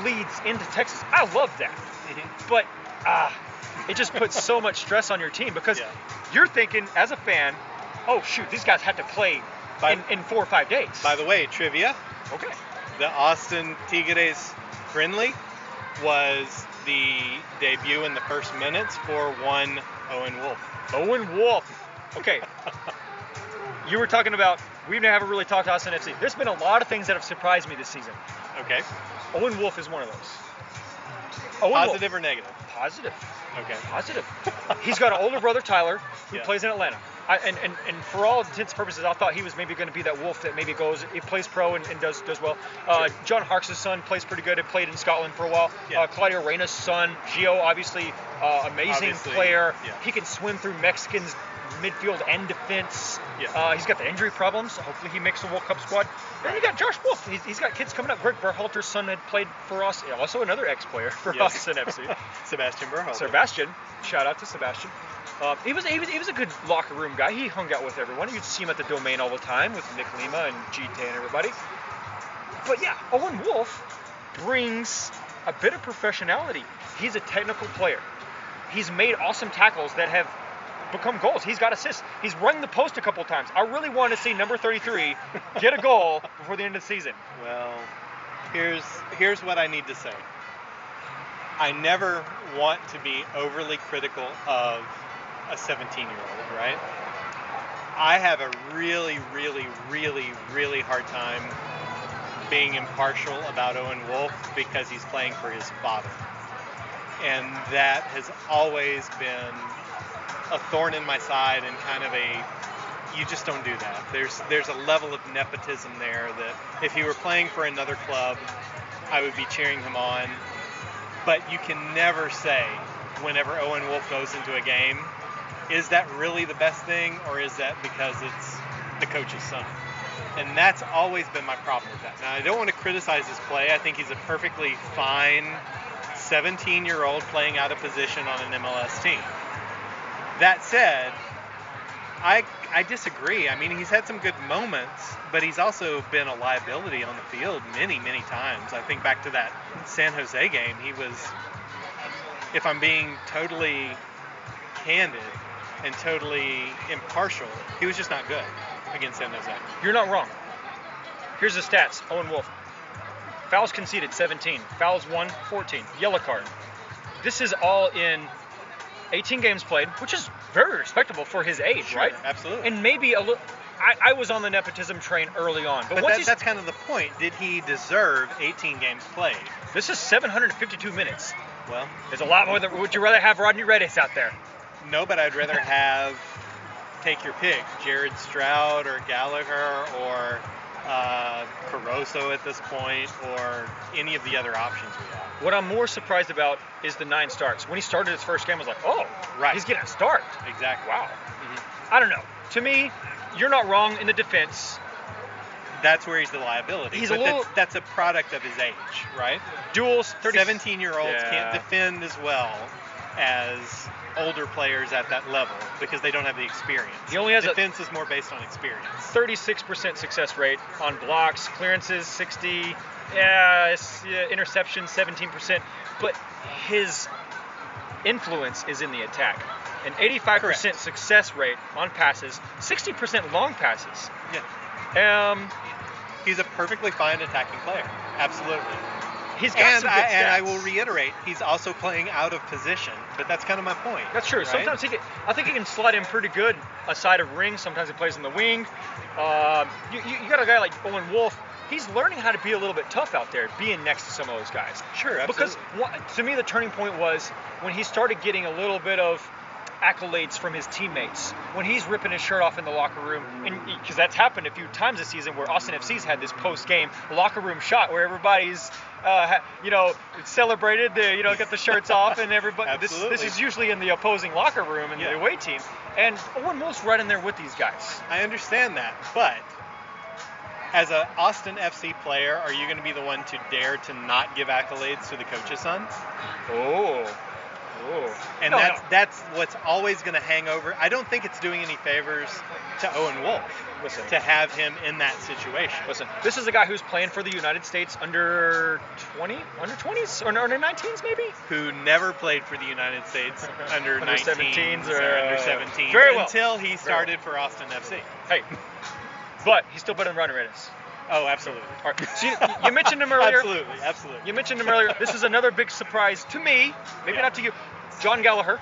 bleeds into Texas. I love that. Mhm. But ah, it just puts so much stress on your team because Yeah. you're thinking as a fan, oh shoot, these guys have to play By- in, in four or five days. By the way, trivia: okay. the Austin Tigres friendly was the debut in the first minutes for one Owen Wolff. Owen Wolff. Okay. you were talking about we haven't really talked to Austin FC. There's been a lot of things that have surprised me this season. Okay, Owen Wolff is one of those. Owen positive or negative? Positive. Okay. Positive. He's got an older brother Tyler who Yeah. plays in Atlanta. I, and, and, and for all intents and purposes, I thought he was maybe going to be that Wolff that maybe goes, he plays pro and, and does does well. Uh, John Harkes' son plays pretty good. He played in Scotland for a while. Yeah. Uh, Claudio Reyna's son, Gio, obviously uh, amazing Obviously, player. yeah. He can swim through Mexicans midfield and defense. Yeah. Uh, he's got the injury problems. Hopefully he makes the World Cup squad. And you got Josh Wolff. He's, he's got kids coming up. Greg Berhalter's son had played for us. Also another ex-player for Yes. us in FC. Sebastian Berhalter. Sebastian. Shout out to Sebastian. Uh, he was he was he was a good locker room guy. He hung out with everyone. You'd see him at the domain all the time with Nick Lima and GT and everybody. But yeah, Owen Wolff brings a bit of professionality. He's a technical player. He's made awesome tackles that have become goals. He's got assists. He's rung the post a couple times. I really want to see number 33 get a goal before the end of the season. Well, here's here's what I need to say. I never want to be overly critical of a 17-year-old, right? I have a really, really, really, really hard time being impartial about Owen Wolff because he's playing for his father. And that has always been a thorn in my side and kind of a you just don't do that. There's there's a level of nepotism there that if he were playing for another club, I would be cheering him on. But you can never say whenever Owen Wolff goes into a game, is that really the best thing or is that because it's the coach's son? And that's always been my problem with that. Now I don't want to criticize his play. I think he's a perfectly fine 17 year old playing out of position on an MLS team. That said, I I disagree. I mean, he's had some good moments, but he's also been a liability on the field many, many times. I think back to that San Jose game, he was if I'm being totally candid and totally impartial, he was just not good against San Jose. You're not wrong. Here's the stats. Owen Wolff. Fouls conceded 17. Fouls won 14. Yellow card. This is all in 18 games played, which is very respectable for his age, Sure, right? absolutely. And maybe a little. I, I was on the nepotism train early on, but, But once that, that's kind of the point. Did he deserve 18 games played? this is 752 minutes. Well, There's a lot more than. Would you rather have Rodney Redes out there? No, but I'd rather have take your pick, Jared Stroud or Gallagher or uh, Caruso at this point, or any of the other options we have. What I'm more surprised about is the nine starts. When he started his first game, I was like, oh, Right. he's getting a start. Exactly. Wow. Mhm. I don't know. To me, you're not wrong in the defense. That's where he's the liability. He's a little- that's, that's a product of his age, right? Duels, 30, 17 year olds Yeah. can't defend as well as older players at that level because they don't have the experience. He only has a- defense is more based on experience. 36% success rate on blocks, clearances 60, yeah, yeah, interception 17%, but his influence is in the attack. An 85% Correct. success rate on passes, 60% long passes. Yeah. Um, He's a perfectly fine attacking player. Absolutely. He's got And some I, good and I will reiterate, he's also playing out of position. But that's kind of my point. That's true. right? Sometimes he can, I think he can slide in pretty good aside of ring. Sometimes he plays in the wing. Um, you, you, you got a guy like Owen Wolff. He's learning how to be a little bit tough out there, being next to some of those guys. Sure, absolutely. Because to me, the turning point was when he started getting a little bit of accolades from his teammates. When he's ripping his shirt off in the locker room, and because that's happened a few times this season, where Austin FC's had this post-game locker room shot where everybody's, uh, you know, celebrated, the, you know, got the shirts off, and everybody. This, this is usually in the opposing locker room and Yeah. the away team, and Owen Wolff's right in there with these guys. I understand that, but as a Austin FC player, are you going to be the one to dare to not give accolades to the coach's son? Oh. Oh. And No, that's no. that's what's always going to hang over. I don't think it's doing any favors to Owen Wolff Listen. to have him in that situation. Listen, this is a guy who's playing for the United States under 20, under 20s, or under 19s maybe. Who never played for the United States under, Under 19s 17s or, or, under uh, 17s very well. until he started for Austin FC. Hey, but he's still better than Rodriguez. Oh, absolutely. Right. So you, you mentioned him earlier. Absolutely, absolutely. You mentioned him earlier. This is another big surprise to me, maybe Yeah. not to you. Jon Gallagher.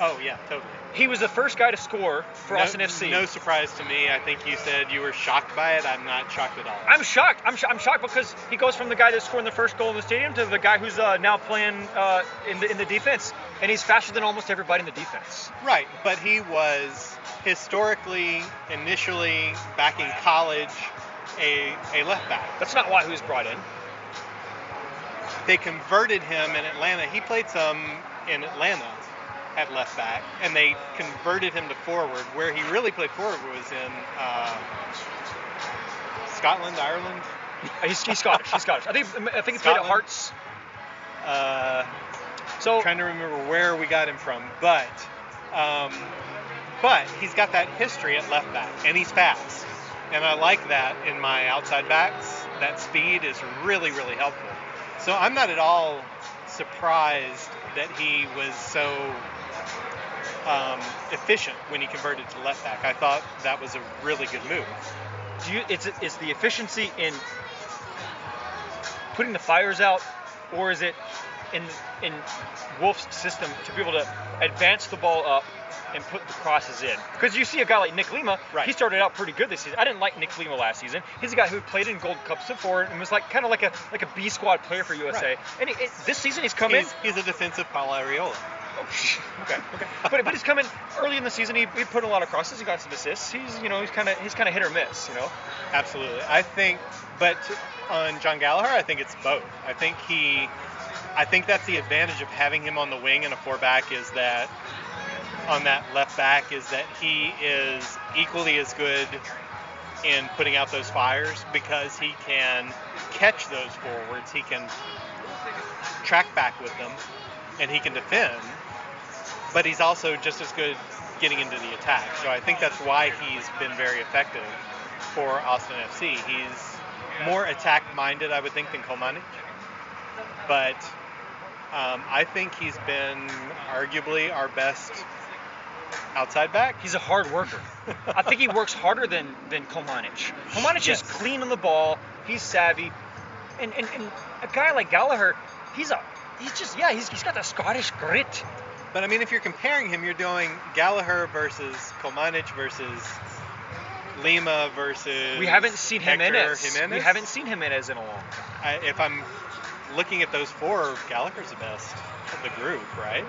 Oh yeah, totally. He was the first guy to score for no, Austin FC. No surprise to me. I think you said you were shocked by it. I'm not shocked at all. I'm shocked. I'm, sh- I'm shocked because he goes from the guy that scored the first goal in the stadium to the guy who's uh, now playing uh, in the in the defense, and he's faster than almost everybody in the defense. Right, but he was historically, initially, back in college, a, a left back. That's not why he was brought in. They converted him in Atlanta. He played some in Atlanta, at left back, and they converted him to forward. Where he really played forward was in uh, Scotland, Ireland. He's, he's Scottish. He's Scottish. I think I think he played at Hearts. Uh, So trying to remember where we got him from, but um, but he's got that history at left back, and he's fast, and I like that in my outside backs. That speed is really really helpful. So I'm not at all surprised that he was so um, efficient when he converted to left back. I thought that was a really good move. do you it's it's the efficiency in putting the fires out or is it in in Wolff's system to be able to advance the ball up and put the crosses in because you see a guy like Nick Lima Right. he started out pretty good this season I didn't like Nick Lima last season he's a guy who played in Gold Cups before and was like kind of like a like a B squad player for USA Right. and he, it, this season he's come in He's, he's a defensive Paul Arriola. Oh, okay, okay. But, but he's coming early in the season. He, he put in a lot of crosses. He got some assists. He's you know he's kind of he's kind of hit or miss. You know. Absolutely. I think, but on Jon Gallagher, I think it's both. I think he, I think that's the advantage of having him on the wing and a four back is that on that left back is that he is equally as good in putting out those fires because he can catch those forwards. He can track back with them and he can defend, but he's also just as good getting into the attack. So I think that's why he's been very effective for Austin FC. He's more attack minded, I would think, than Kolmani. But um, I think he's been arguably our best outside back. He's a hard worker. I think he works harder than than Kolmanic. Kolmanic Yes. is clean on the ball. He's savvy, and, and and a guy like Gallagher, he's a he's just yeah he's, he's got that Scottish grit. But I mean, if you're comparing him, you're doing Gallagher versus Kolmanic versus Lima versus. We haven't seen Hector Jimenez. Jimenez. We haven't seen Jimenez in a long time. I, if I'm looking at those four, Gallagher's the best of the group, right?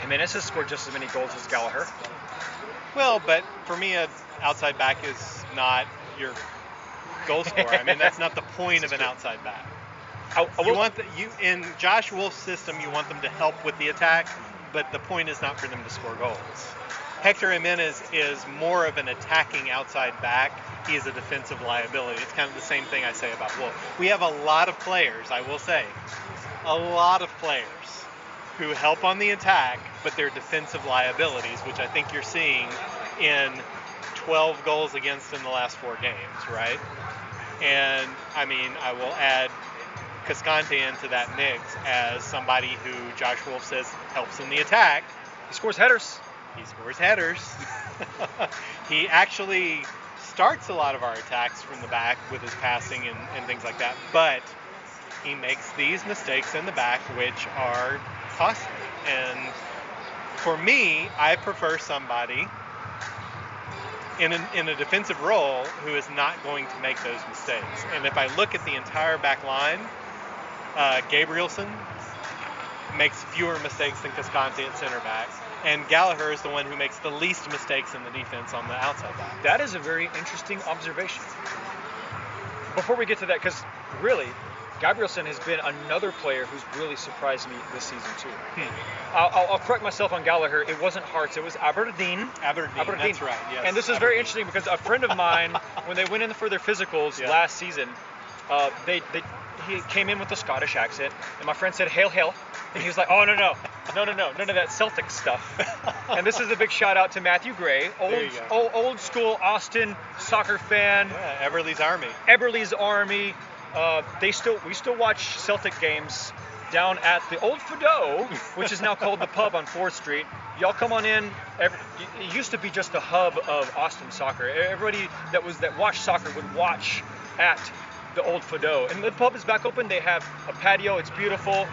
Jimenez has scored just as many goals as Gallagher. Well, but for me, an outside back is not your goal scorer. I mean, that's not the point of an outside back. I, I You want the, you in Josh Wolff's system, you want them to help with the attack, but the point is not for them to score goals. Hector Jimenez is more of an attacking outside back. He is a defensive liability. It's kind of the same thing I say about Wolff. We have a lot of players, I will say, a lot of players who help on the attack, but they're defensive liabilities, which I think you're seeing in 12 goals against in the last four games, right? And I mean, I will add Cascante into that mix as somebody who Josh Wolff says helps in the attack. he scores headers. He scores headers. he actually starts a lot of our attacks from the back with his passing and, and things like that, but he makes these mistakes in the back which are costly. And for me, I prefer somebody in, an, in a defensive role who is not going to make those mistakes. And if I look at the entire back line, uh, Gabrielsen makes fewer mistakes than Cascante at center back, and Gallagher is the one who makes the least mistakes in the defense on the outside back. That is a very interesting observation. Before we get to that, because really, Gabrielsen has been another player who's really surprised me this season too. Hmm. I'll, I'll, I'll correct myself on Gallagher. It wasn't Hearts. It was Aberdeen. Aberdeen, Aberdeen. that's right. Yes. and this is very interesting because a friend of mine, when they went in for their physicals Yeah. last season, uh, they, they he came in with a Scottish accent, and my friend said "Hail, hail," and he was like, "Oh no, no, no, no, no, none of that Celtic stuff." and this is a big shout out to Matthew Gray, old, There you go. old, old school Austin soccer fan. Yeah, Everly's Army. Everly's Army. Uh, they still we still watch Celtic games down at the Old Fado, which is now called the Pub on Fourth Street. Y'all come on in. It used to be just the hub of Austin soccer. Everybody that was that watched soccer would watch at the Old Fado, and the pub is back open. They have a patio. It's beautiful.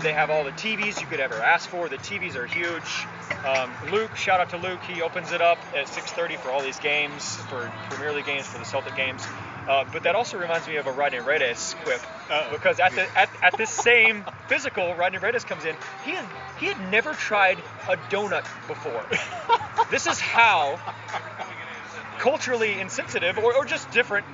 They have all the TVs you could ever ask for. The TVs are huge. Um, Luke, shout out to Luke. He opens it up at 6:30 for all these games, for Premier League games, for the Celtic games. Uh, but that also reminds me of a Rodney Redes quip Uh-oh. because at the at, at this same physical, Rodney Redes comes in. He had he had never tried a donut before. this is how culturally insensitive or, or just different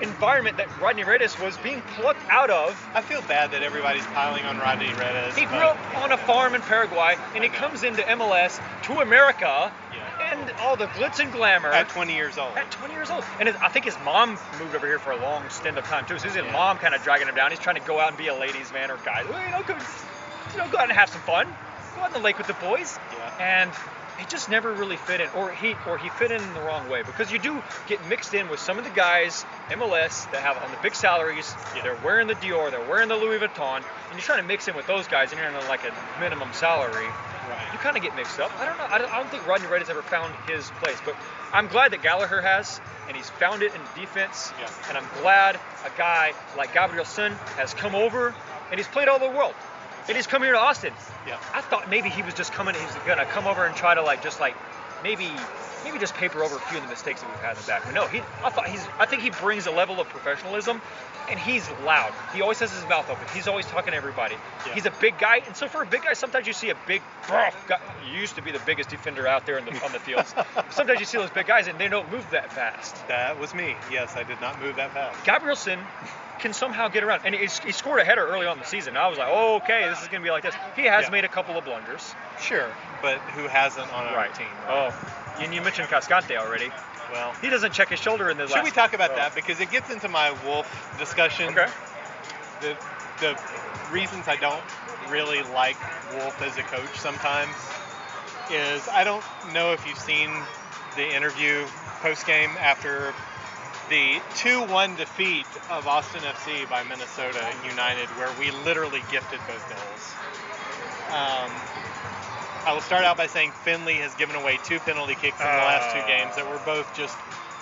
environment that Rodney Redes was being plucked out of. I feel bad that everybody's piling on Rodney Redes. He grew up on a farm in Paraguay, and he comes into MLS to America, Yeah. And all the glitz and glamour. at 20 years old. At 20 years old, and I think his mom moved over here for a long stint of time too. So his Yeah. mom kind of dragging him down. He's trying to go out and be a ladies' man or guy. You know, go, you know, go out and have some fun. Go out in the lake with the boys. Yeah. And he just never really fit in, or he or he fit in in the wrong way because you do get mixed in with some of the guys MLS that have on the big salaries. They're wearing the Dior, they're wearing the Louis Vuitton, and you're trying to mix in with those guys, and you're in like a minimum salary Right. you kind of get mixed up. I don't know. I don't, I don't think Rodney Reddy's ever found his place, but I'm glad that Gallagher has, and he's found it in defense. Yeah. And I'm glad a guy like Gabrielsen has come over, and he's played all over the world, and he's come here to Austin. Yeah. I thought maybe he was just coming. He's gonna come over and try to like just like maybe maybe just paper over a few of the mistakes that we've had in the back. But no, he. I thought he's. I think he brings a level of professionalism, and he's loud. He always has his mouth open. He's always talking to everybody. Yeah. He's a big guy, and so for a big guy, sometimes you see a big, guy. You used to be the biggest defender out there in the, on the fields. sometimes you see those big guys, and they don't move that fast. That was me. Yes, I did not move that fast. Gabrielsen can somehow get around, and he scored a header early on in the season. I was like, oh, okay, this is gonna be like this. He has Yeah. made a couple of blunders. Sure, but who hasn't on our team? Oh, and you mentioned Cascante already. Well, He doesn't check his shoulder in the should last. we talk about oh. that because it gets into my Wolff discussion. Okay. The the reasons I don't really like Wolff as a coach sometimes is I don't know if you've seen the interview post game after the 2-1 defeat of Austin FC by Minnesota United, where we literally gifted both goals. Um, I will start out by saying Finlay has given away two penalty kicks in the last two games that were both just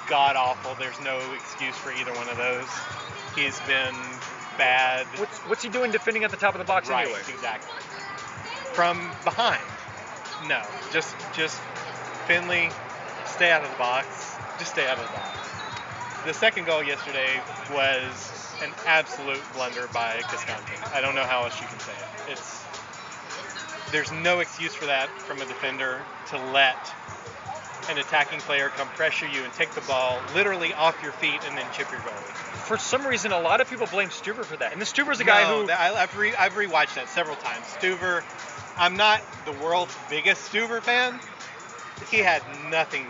god awful. There's no excuse for either one of those. He's been bad. What's what's he doing defending at the top of the box right, anyway? exactly. From behind, no. Just just Finlay, stay out of the box. Just stay out of the box. The second goal yesterday was an absolute blunder by Cascante. I don't know how else you can say it. It's there's no excuse for that from a defender to let an attacking player come pressure you and take the ball literally off your feet and then chip your goalie. For some reason, a lot of people blame Stuver for that, and the Stuver's a guy no, who. that- I, I've, re, I've rewatched that several times. Stuver, I'm not the world's biggest Stuver fan. He had nothing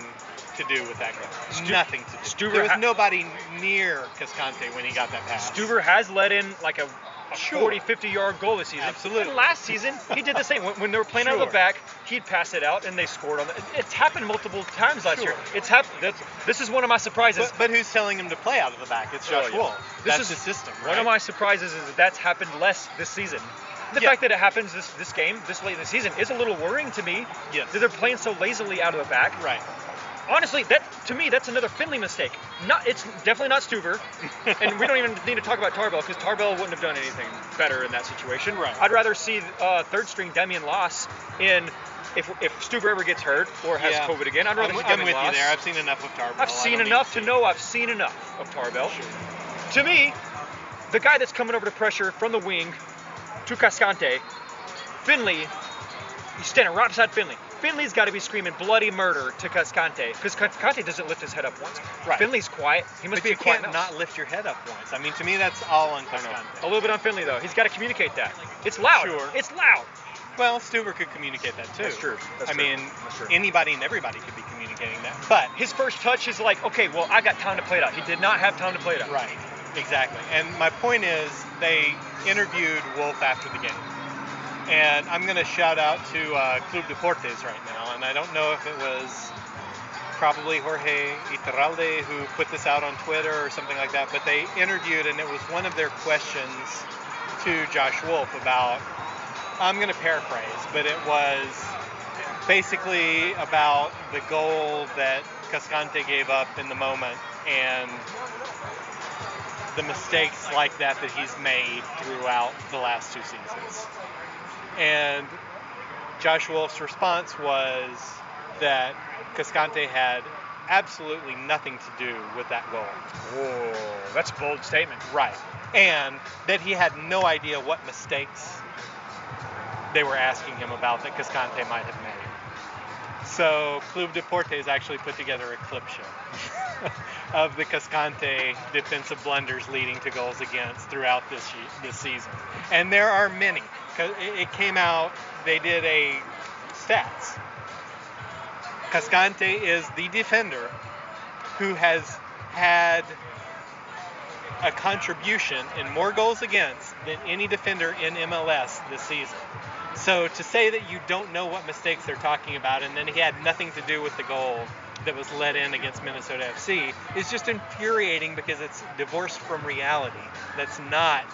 to do with that goal. Stu- nothing to do. Stuver there was ha- nobody near Cascante when he got that pass. Stuver has let in like a, a Sure. 40, 50 yard goal this season. Absolutely. And last season, he did the same. When, when they were playing out of the back, he'd pass it out and they scored on it. It's happened multiple times last year. It's happened. This is one of my surprises. But, but who's telling him to play out of the back? It's oh, Josh Oh, yeah. Wolff. This That's is the system, One of my surprises is that that's happened less this season. The Yeah. fact that it happens this, this game, this late in the season, is a little worrying to me. Yes. That they're playing so lazily out of the back. Right. Honestly, that to me, that's another Finlay mistake. Not, it's definitely not Stuver, and we don't even need to talk about Tarbell because Tarbell wouldn't have done anything better in that situation. Right. I'd rather see uh, third string Damian Las in if if Stuver ever gets hurt or has Yeah. COVID again. I'd rather I'm, see I'm with Las. you there. I've seen enough of Tarbell. I've seen enough to see- know I've seen enough of Tarbell. To me, the guy that's coming over to pressure from the wing to Cascante, Finlay, he's standing right beside Finlay. Finlay's got to be screaming bloody murder to Cascante because Cascante doesn't lift his head up once. Right. Finlay's quiet. He must But be you a quiet can't not lift your head up once. I mean, to me, that's all on Cascante. A little bit on Finlay though. He's got to communicate that. It's loud. Sure. It's loud. Well, Stuver could communicate that too. That's true. That's I true. mean, true. anybody and everybody could be communicating that. But His first touch is like, okay, well, I got time to play it out. He did not have time to play it out. right, exactly. And my point is, they interviewed Wolff after the game, and I'm going to shout out to uh, Club Deportes right now. And I don't know if it was probably Jorge Iturralde who put this out on Twitter or something like that, but they interviewed, and it was one of their questions to Josh Wolff about. I'm going to paraphrase, but it was basically about the goal that Cascante gave up in the moment and the mistakes like that that he's made throughout the last two seasons. And Josh Wolff's response was that Cascante had absolutely nothing to do with that goal. Whoa, that's a bold statement. Right. And that he had no idea what mistakes they were asking him about that Cascante might have made. So Club Deportes actually put together a clip show. of the Cascante defensive blunders leading to goals against throughout this this season, and there are many. it came out. They did a stats. Cascante is the defender who has had a contribution in more goals against than any defender in MLS this season. So to say that you don't know what mistakes they're talking about and then he had nothing to do with the goal that was let in against Minnesota FC is just infuriating because it's divorced from reality. That's not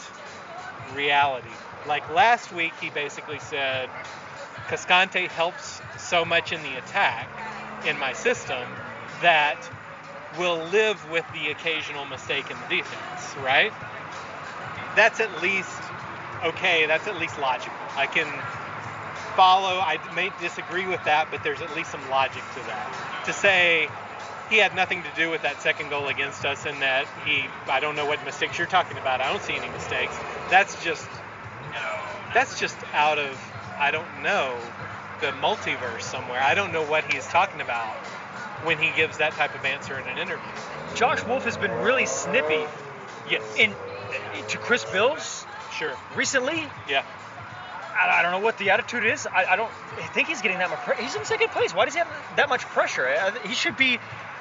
reality. Like last week, he basically said, Cascante helps so much in the attack in my system that we'll live with the occasional mistake in the defense, right? That's at least okay, that's at least logical. I can follow, I may disagree with that, but there's at least some logic to that. To say he had nothing to do with that second goal against us and that he, I don't know what mistakes you're talking about, I don't see any mistakes, that's just, that's just out of, I don't know, the multiverse somewhere. I don't know what he's talking about when he gives that type of answer in an interview. Josh Wolff has been really snippy Yes. in to Chris Bills sure. recently. Yeah. I, I don't know what the attitude is. I, I don't think he's getting that much. Pre- he's in second place. Why does he have that much pressure? I, I- he should be.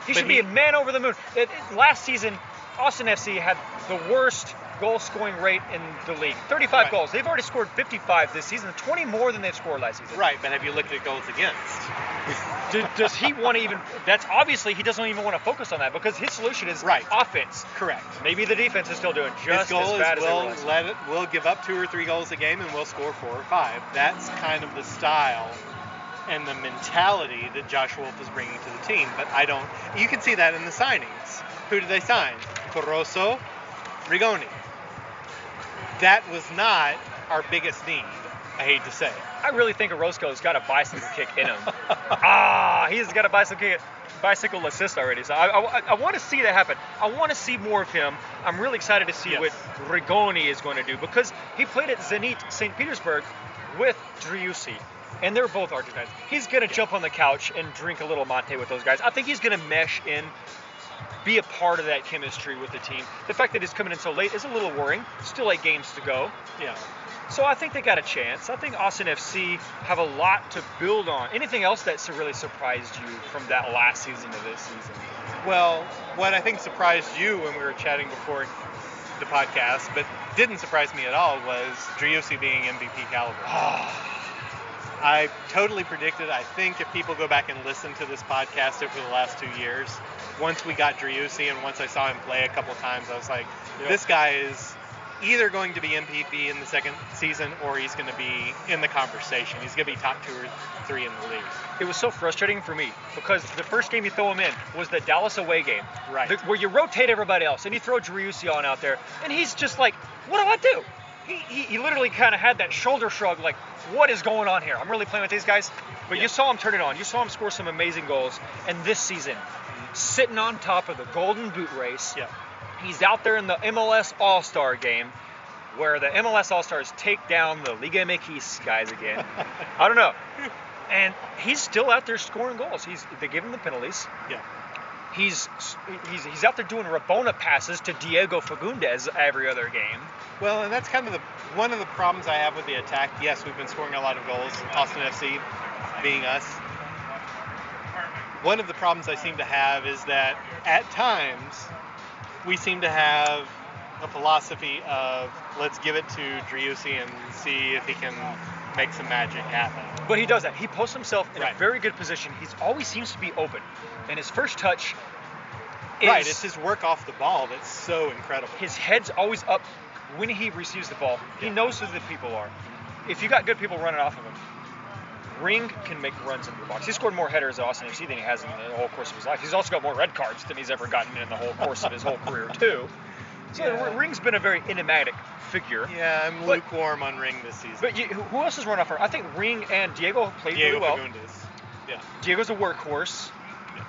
He should be a man over the moon. It- it- last season, Austin FC had the worst goal scoring rate in the league. 35 Right. goals. They've already scored 55 this season. 20 more than they've scored last season. Right, but have you looked at goals against? Do, does he want to even? That's obviously he doesn't even want to focus on that because his solution is Right. offense. Correct. Maybe the defense is still doing just His goal as bad as we'll else. let it, we'll give up two or three goals a game and we'll score four or five. That's kind of the style and the mentality that Josh Wolff is bringing to the team. But I don't. You can see that in the signings. Who did they sign? Corozo, Rigoni. That was not our biggest need. I hate to say. I really think Corozo's got a bicycle kick in him. ah, he's got a bicycle kick, bicycle assist already. So I, I, I want to see that happen. I want to see more of him. I'm really excited to see Yes. what Rigoni is going to do because he played at Zenit St. Petersburg with Driussi. And they're both Argentines. He's going to jump on the couch and drink a little mate with those guys. I think he's going to mesh in, be a part of that chemistry with the team. The fact that he's coming in so late is a little worrying. Still eight games to go. Yeah. So I think they got a chance. I think Austin FC have a lot to build on. Anything else that's really surprised you from that last season to this season? Well, what I think surprised you when we were chatting before the podcast, but didn't surprise me at all, was Driussi being MVP caliber. Ah. I totally predicted. I think if people go back and listen to this podcast over the last two years, once we got Driussi and once I saw him play a couple times, I was like, Yep. this guy is either going to be MVP in the second season or he's going to be in the conversation. He's going to be top two or three in the league. It was so frustrating for me because the first game you throw him in was the Dallas away game, Right. the- where you rotate everybody else and you throw Driussi on out there, and he's just like, "What do I do?" He, he, he literally kind of had that shoulder shrug, like, "What is going on here? I'm really playing with these guys." But Yeah. you saw him turn it on. You saw him score some amazing goals, and this season, mm-hmm. sitting on top of the Golden Boot race, Yeah. He's out there in the MLS All Star game where the MLS All Stars take down the Liga MX guys again. I don't know. And he's still out there scoring goals. He's they give him the penalties. Yeah. He's he's he's out there doing Rabona passes to Diego Fagundes every other game. Well, and that's kind of the one of the problems I have with the attack. Yes, we've been scoring a lot of goals. Austin FC being us. One of the problems I seem to have is that at times we seem to have a philosophy of let's give it to Driussi and see if he can make some magic happen. But he does that. He posts himself in Right. a very good position. He's always seems to be open. And his first touch is right, it's his work off the ball that's so incredible. his head's always up when he receives the ball. He Yeah. knows who the people are. If you got good people running off of him, Ring can make runs into the box. He scored more headers at Austin FC than he has in the whole course of his life. He's also got more red cards than he's ever gotten in the whole course of his whole career too. So Yeah. Ring's been a very enigmatic figure. Yeah, I'm But- lukewarm on Ring this season. But you, who else has run off her? I think Ring and Diego played Diego really well. Fagundes. Yeah. Diego's a workhorse,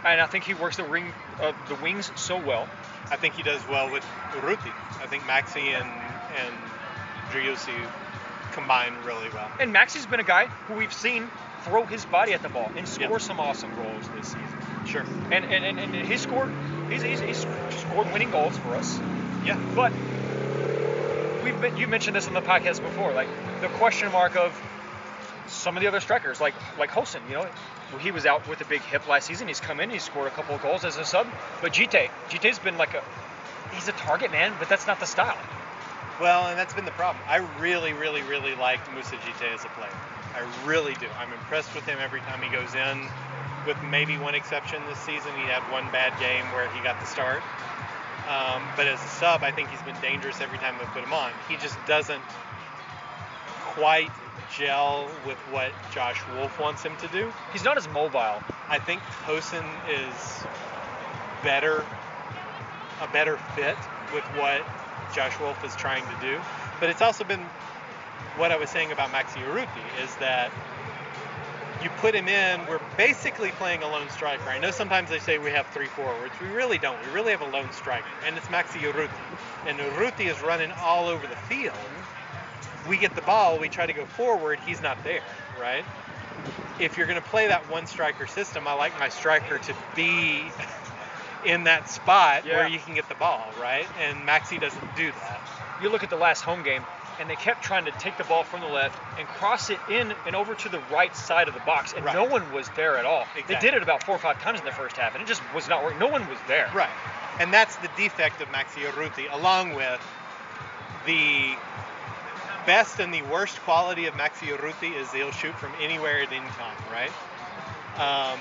and I think he works the ring, uh, the wings so well. I think he does well with Urruti. I think Maxi and and Driussi combine really well. And Maxi's been a guy who we've seen throw his body at the ball and score some awesome goals this season. Sure. And and, and, and he scored he's, he's, he's scored winning goals for us. Yeah. But we've been, you mentioned this in the podcast before, like the question mark of some of the other strikers, like like Hoesen, you know, he was out with a big hip last season. He's come in, he scored a couple of goals as a sub. But Djitté, Djitté's been like a he's a target man, but that's not the style. Well, and that's been the problem. I really, really, really liked Moussa Djitté as a player. I really do. I'm impressed with him every time he goes in. With maybe one exception this season, he had one bad game where he got the start. Um, but as a sub, I think he's been dangerous every time they've put him on. He just doesn't quite gel with what Josh Wolff wants him to do. He's not as mobile. I think Hoesen is better, a better fit with what Josh Wolff is trying to do. But it's also been what I was saying about Maxi Urruti is that you put him in, we're basically playing a lone striker. I know sometimes they say we have three forwards. We really don't. We really have a lone striker, and it's Maxi Urruti. And Urruti is running all over the field. We get the ball, we try to go forward, he's not there, right? If you're going to play that one striker system, I like my striker to be in that spot Yeah. where you can get the ball, right? And Maxi doesn't do that. You look at the last home game, and they kept trying to take the ball from the left and cross it in and over to the right side of the box, and Right. no one was there at all. They did it about four or five times in the first half, and it just was not working. No one was there. Right. And that's the defect of Maxi Urruti, along with the best and the worst quality of Maxi Urruti is he'll shoot from anywhere at any time, right? Um,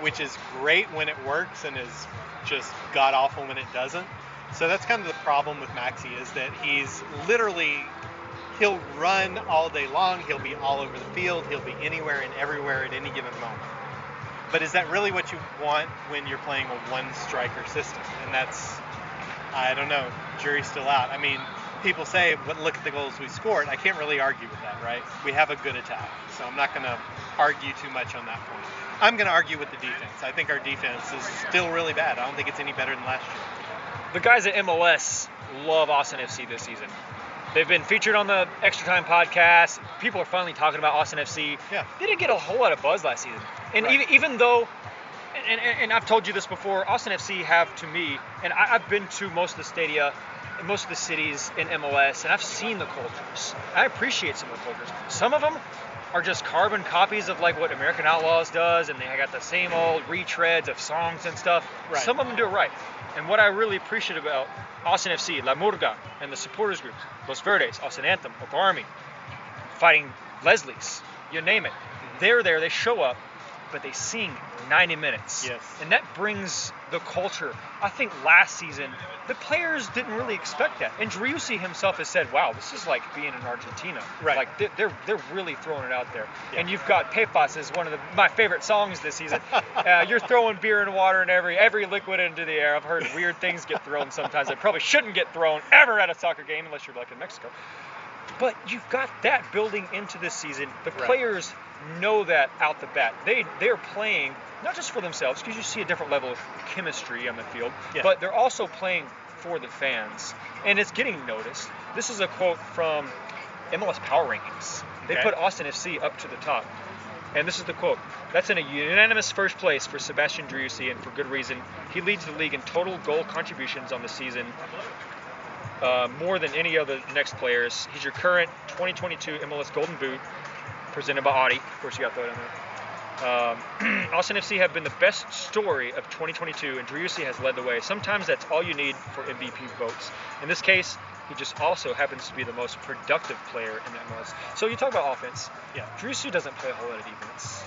which is great when it works and is just god awful when it doesn't. So that's kind of the problem with Maxi is that he's literally he'll run all day long, he'll be all over the field, he'll be anywhere and everywhere at any given moment. But is that really what you want when you're playing a one striker system? And that's, I don't know, jury's still out. I mean, people say, look at the goals we scored. I can't really argue with that, right? We have a good attack. So I'm not going to argue too much on that point. I'm going to argue with the defense. I think our defense is still really bad. I don't think it's any better than last year. The guys at MLS love Austin FC this season. They've been featured on the Extra Time podcast. People are finally talking about Austin FC. Yeah. They didn't get a whole lot of buzz last season. And Right. even, even though, and, and, and I've told you this before, Austin FC have to me, and I, I've been to most of the stadia, most of the cities in MLS, and I've seen the cultures. I appreciate some of the cultures. Some of them are just carbon copies of like what American Outlaws does, and they got the same old retreads of songs and stuff. Right. Some of them do it right. And what I really appreciate about Austin FC, La Murga, and the supporters groups, Los Verdes, Austin Anthem, Oak Army, fighting Leslie's, you name it. They're there, they show up, but they sing 90 minutes. Yes. And that brings the culture. I think last season, the players didn't really expect that. And Driussi himself has said, wow, this is like being in Argentina. Right. Like, they're, they're, really throwing it out there. Yeah. And you've got Pepas is one of the, my favorite songs this season. uh, you're throwing beer and water and every, every liquid into the air. I've heard weird things get thrown sometimes that probably shouldn't get thrown ever at a soccer game unless you're like in Mexico. But you've got that building into this season. The Right. players know that out the bat. They they're playing not just for themselves because you see a different level of chemistry on the field, Yeah. but they're also playing for the fans, and it's getting noticed. This is a quote from MLS Power Rankings. They Okay. put Austin FC up to the top. And this is the quote. That's in a unanimous first place for Sebastian Driussi, and for good reason. He leads the league in total goal contributions on the season, uh, more than any other next players. He's your current 2022 MLS Golden Boot, presented by Audi. Of course, you got to throw it in there. Um, Austin FC have been the best story of 2022, and Driussi has led the way. Sometimes that's all you need for MVP votes. In this case, he just also happens to be the most productive player in the MLS. So you talk about offense. Yeah. Driussi doesn't play a whole lot of defense.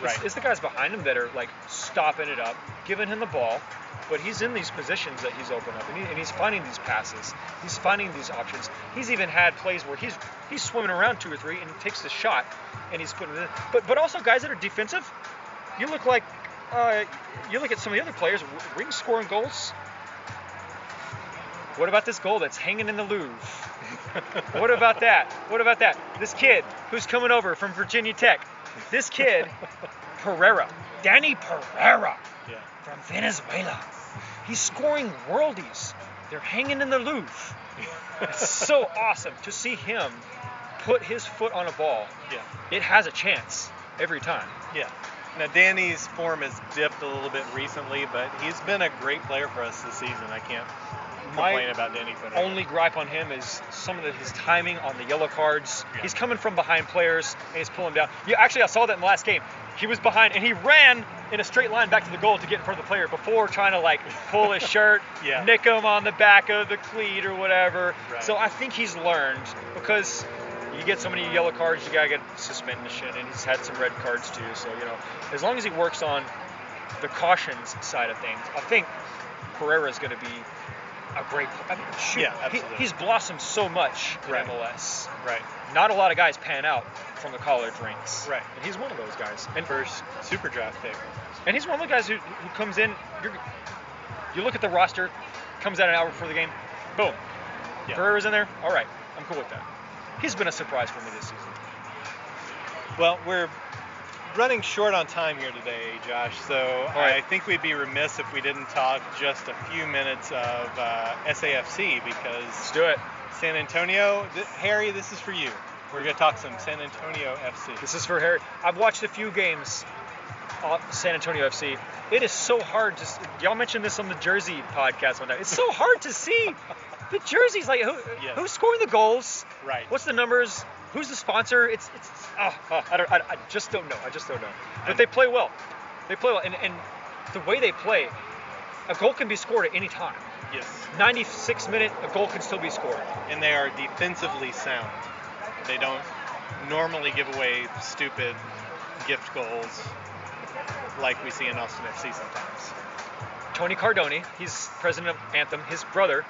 It's, Right. it's the guys behind him that are like stopping it up, giving him the ball, but he's in these positions that he's open up, and, he, and he's finding these passes. He's finding these options. He's even had plays where he's he's swimming around two or three, and he takes the shot, and he's putting it in. But but also guys that are defensive, you look like uh, you look at some of the other players, ring scoring goals. What about this goal that's hanging in the Louvre? what about that? What about that? This kid who's coming over from Virginia Tech. This kid, Pereira, Danny Pereira Yeah. from Venezuela. He's scoring worldies. They're hanging in the Louvre. It's so awesome to see him put his foot on a ball. Yeah. It has a chance every time. Yeah. Now Danny's form has dipped a little bit recently, but he's been a great player for us this season. I can't complain about Danny Fenner. Only gripe on him is some of the, his timing on the yellow cards. Yeah. He's coming from behind players and he's pulling down. Yeah, actually, I saw that in the last game. He was behind and he ran in a straight line back to the goal to get in front of the player before trying to like pull his shirt, Yeah. nick him on the back of the cleat or whatever. Right. So I think he's learned because you get so many yellow cards, you gotta get suspended and shit, and he's had some red cards too. So you know, as long as he works on the cautions side of things, I think Pereira is gonna be a great. I mean, shoot, Yeah, he- absolutely. he's blossomed so much in Right. MLS. Right. Not a lot of guys pan out from the college ranks. Right. And he's one of those guys. And First super draft pick. and he's one of the guys who, who comes in. You're, you look at the roster, comes out an hour before the game, boom. Yeah. In there. All right, I'm cool with that. He's been a surprise for me this season. Well, we're running short on time here today, Josh. So I think we'd be remiss if we didn't talk just a few minutes of uh, SAFC because Let's do it. San Antonio. Th- Harry, this is for you. We're gonna talk some San Antonio FC. This is for Harry. I've watched a few games. San Antonio FC. It is so hard to. Y'all mentioned this on the Jersey podcast one time. It's so hard to see the jerseys. Like who, Yes. who's scoring the goals? Right. What's the numbers? Who's the sponsor? It's it's. Oh, oh, I don't. I, I just don't know. I just don't know. But they play well. They play well, and and the way they play, a goal can be scored at any time. Yes. 96 minute, a goal can still be scored. And they are defensively sound. They don't normally give away stupid gift goals like we see in Austin FC sometimes. Tony Cardone, he's president of Anthem. His brother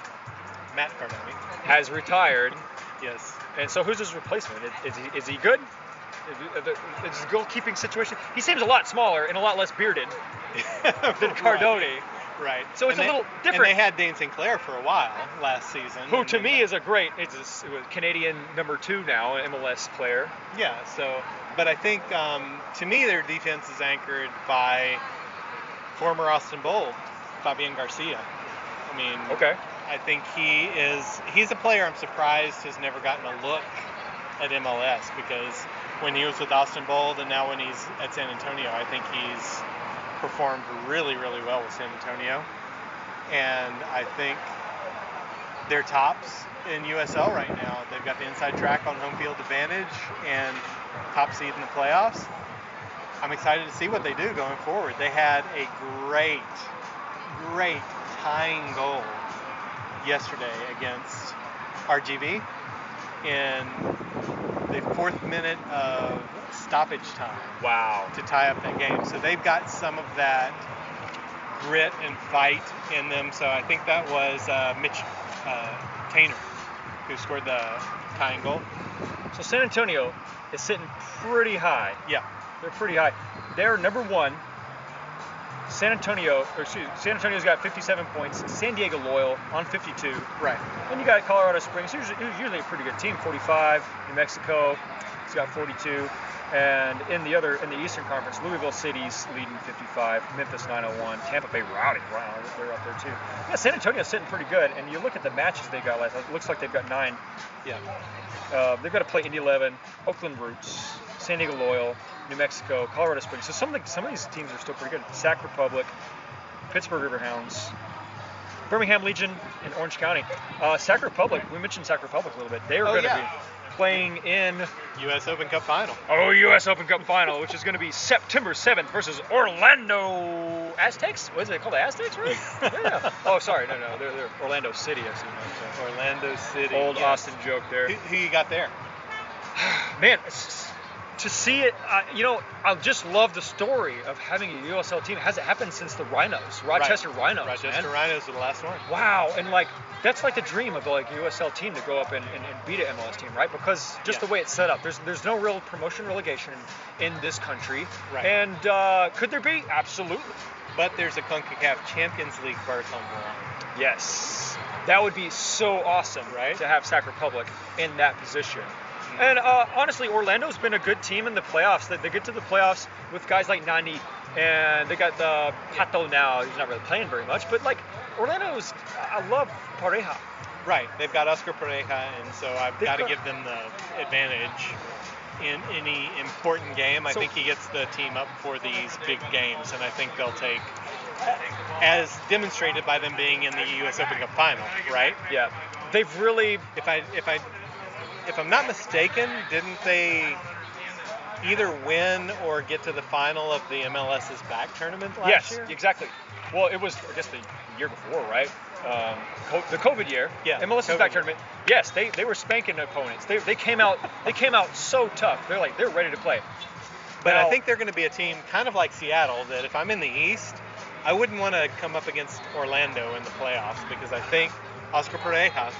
Matt Cardone. has retired. Yes. And so who's his replacement? Is, is he is he good? Is, is his goalkeeping situation? He seems a lot smaller and a lot less bearded than Cardone, Right. So it's And a they- little different. And they had Dane Sinclair for a while last season. who to me is a great, it's a, it was Canadian number two now, an MLS player. Yeah. So, but I think um, to me their defense is anchored by former Austin Bold, Fabian Garcia. I mean, Okay. I think he is. He's a player I'm surprised has never gotten a look at MLS because when he was with Austin Bold and now when he's at San Antonio, I think he's performed really, really well with San Antonio. And I think they're tops in USL right now. They've got the inside track on home field advantage and top seed in the playoffs. I'm excited to see what they do going forward. They had a great, great tying goal yesterday against RGV in the fourth minute of stoppage time Wow. to tie up that game. So they've got some of that grit and fight in them. So I think that was uh, Mitch uh, Taintor who scored the tying goal. So San Antonio is sitting pretty high. Yeah. They're pretty high. They're number one. San Antonio, or excuse San Antonio's got 57 points. San Diego Loyal on 52. Right. Then you got Colorado Springs, usually, usually a pretty good team, 45. New Mexico, it's got 42. And in the other, in the Eastern Conference, Louisville City's leading 55. Memphis 901. Tampa Bay Rowdy, wow, they're up there too. Yeah, San Antonio's sitting pretty good. And you look at the matches they got last. It looks like they've got nine. Yeah. Uh, they've got to play Indy 11, Oakland Roots, San Diego Loyal, New Mexico, Colorado Springs. So some of the, some of these teams are still pretty good. Sac Republic, Pittsburgh Riverhounds, Birmingham Legion, and Orange County. Uh, Sac Republic. We mentioned Sac Republic a little bit. They are Oh, going to yeah. be playing in U.S. Open Cup final. oh U.S. Open Cup final, which is going to be September 7th versus Orlando Aztecs. What is it called? The Aztecs, right? yeah. Oh, sorry, no, no, they're, they're Orlando City. I see. Orlando City. Old yes. Austin joke there. Who, who you got there? man, it's- to see it, uh, you know, I just love the story of having a USL team. It hasn't happened since the Rhinos, Rochester Rhinos, Rochester man. Rhinos were the last one. Wow, and like that's like the dream of like a USL team to go up and, and, and beat an MLS team, right? Because just Yeah. the way it's set up, there's there's no real promotion relegation in this country. Right. And uh, could there be? Absolutely. But there's a CONCACAF Champions League berth on the line. Yes. That would be so awesome, Right. To have Sac Republic in that position. And uh, honestly, Orlando's been a good team in the playoffs. They, they get to the playoffs with guys like Nani, and they got the Pato now. He's not really playing very much, but like Orlando's, I love Pareja. Right. They've got Oscar Pareja, and so I've got to give them the advantage. in any important game. I So- think he gets the team up for these big games, and I think they'll take, as demonstrated by them being in the U.S. Open Cup final, right? Yeah, they've really If I if I if I'm not mistaken, didn't they either win or get to the final of the MLS's back tournament last yes, year? exactly. Well, it was I guess the year before, right? Um, the COVID year. Yeah, MLS's COVID back year. tournament. Yes, they, they were spanking opponents. They, they came out they came out so tough. They're like they're ready to play. But I think they're going to be a team kind of like Seattle that if I'm in the East, I wouldn't want to come up against Orlando in the playoffs because I think Oscar Pareja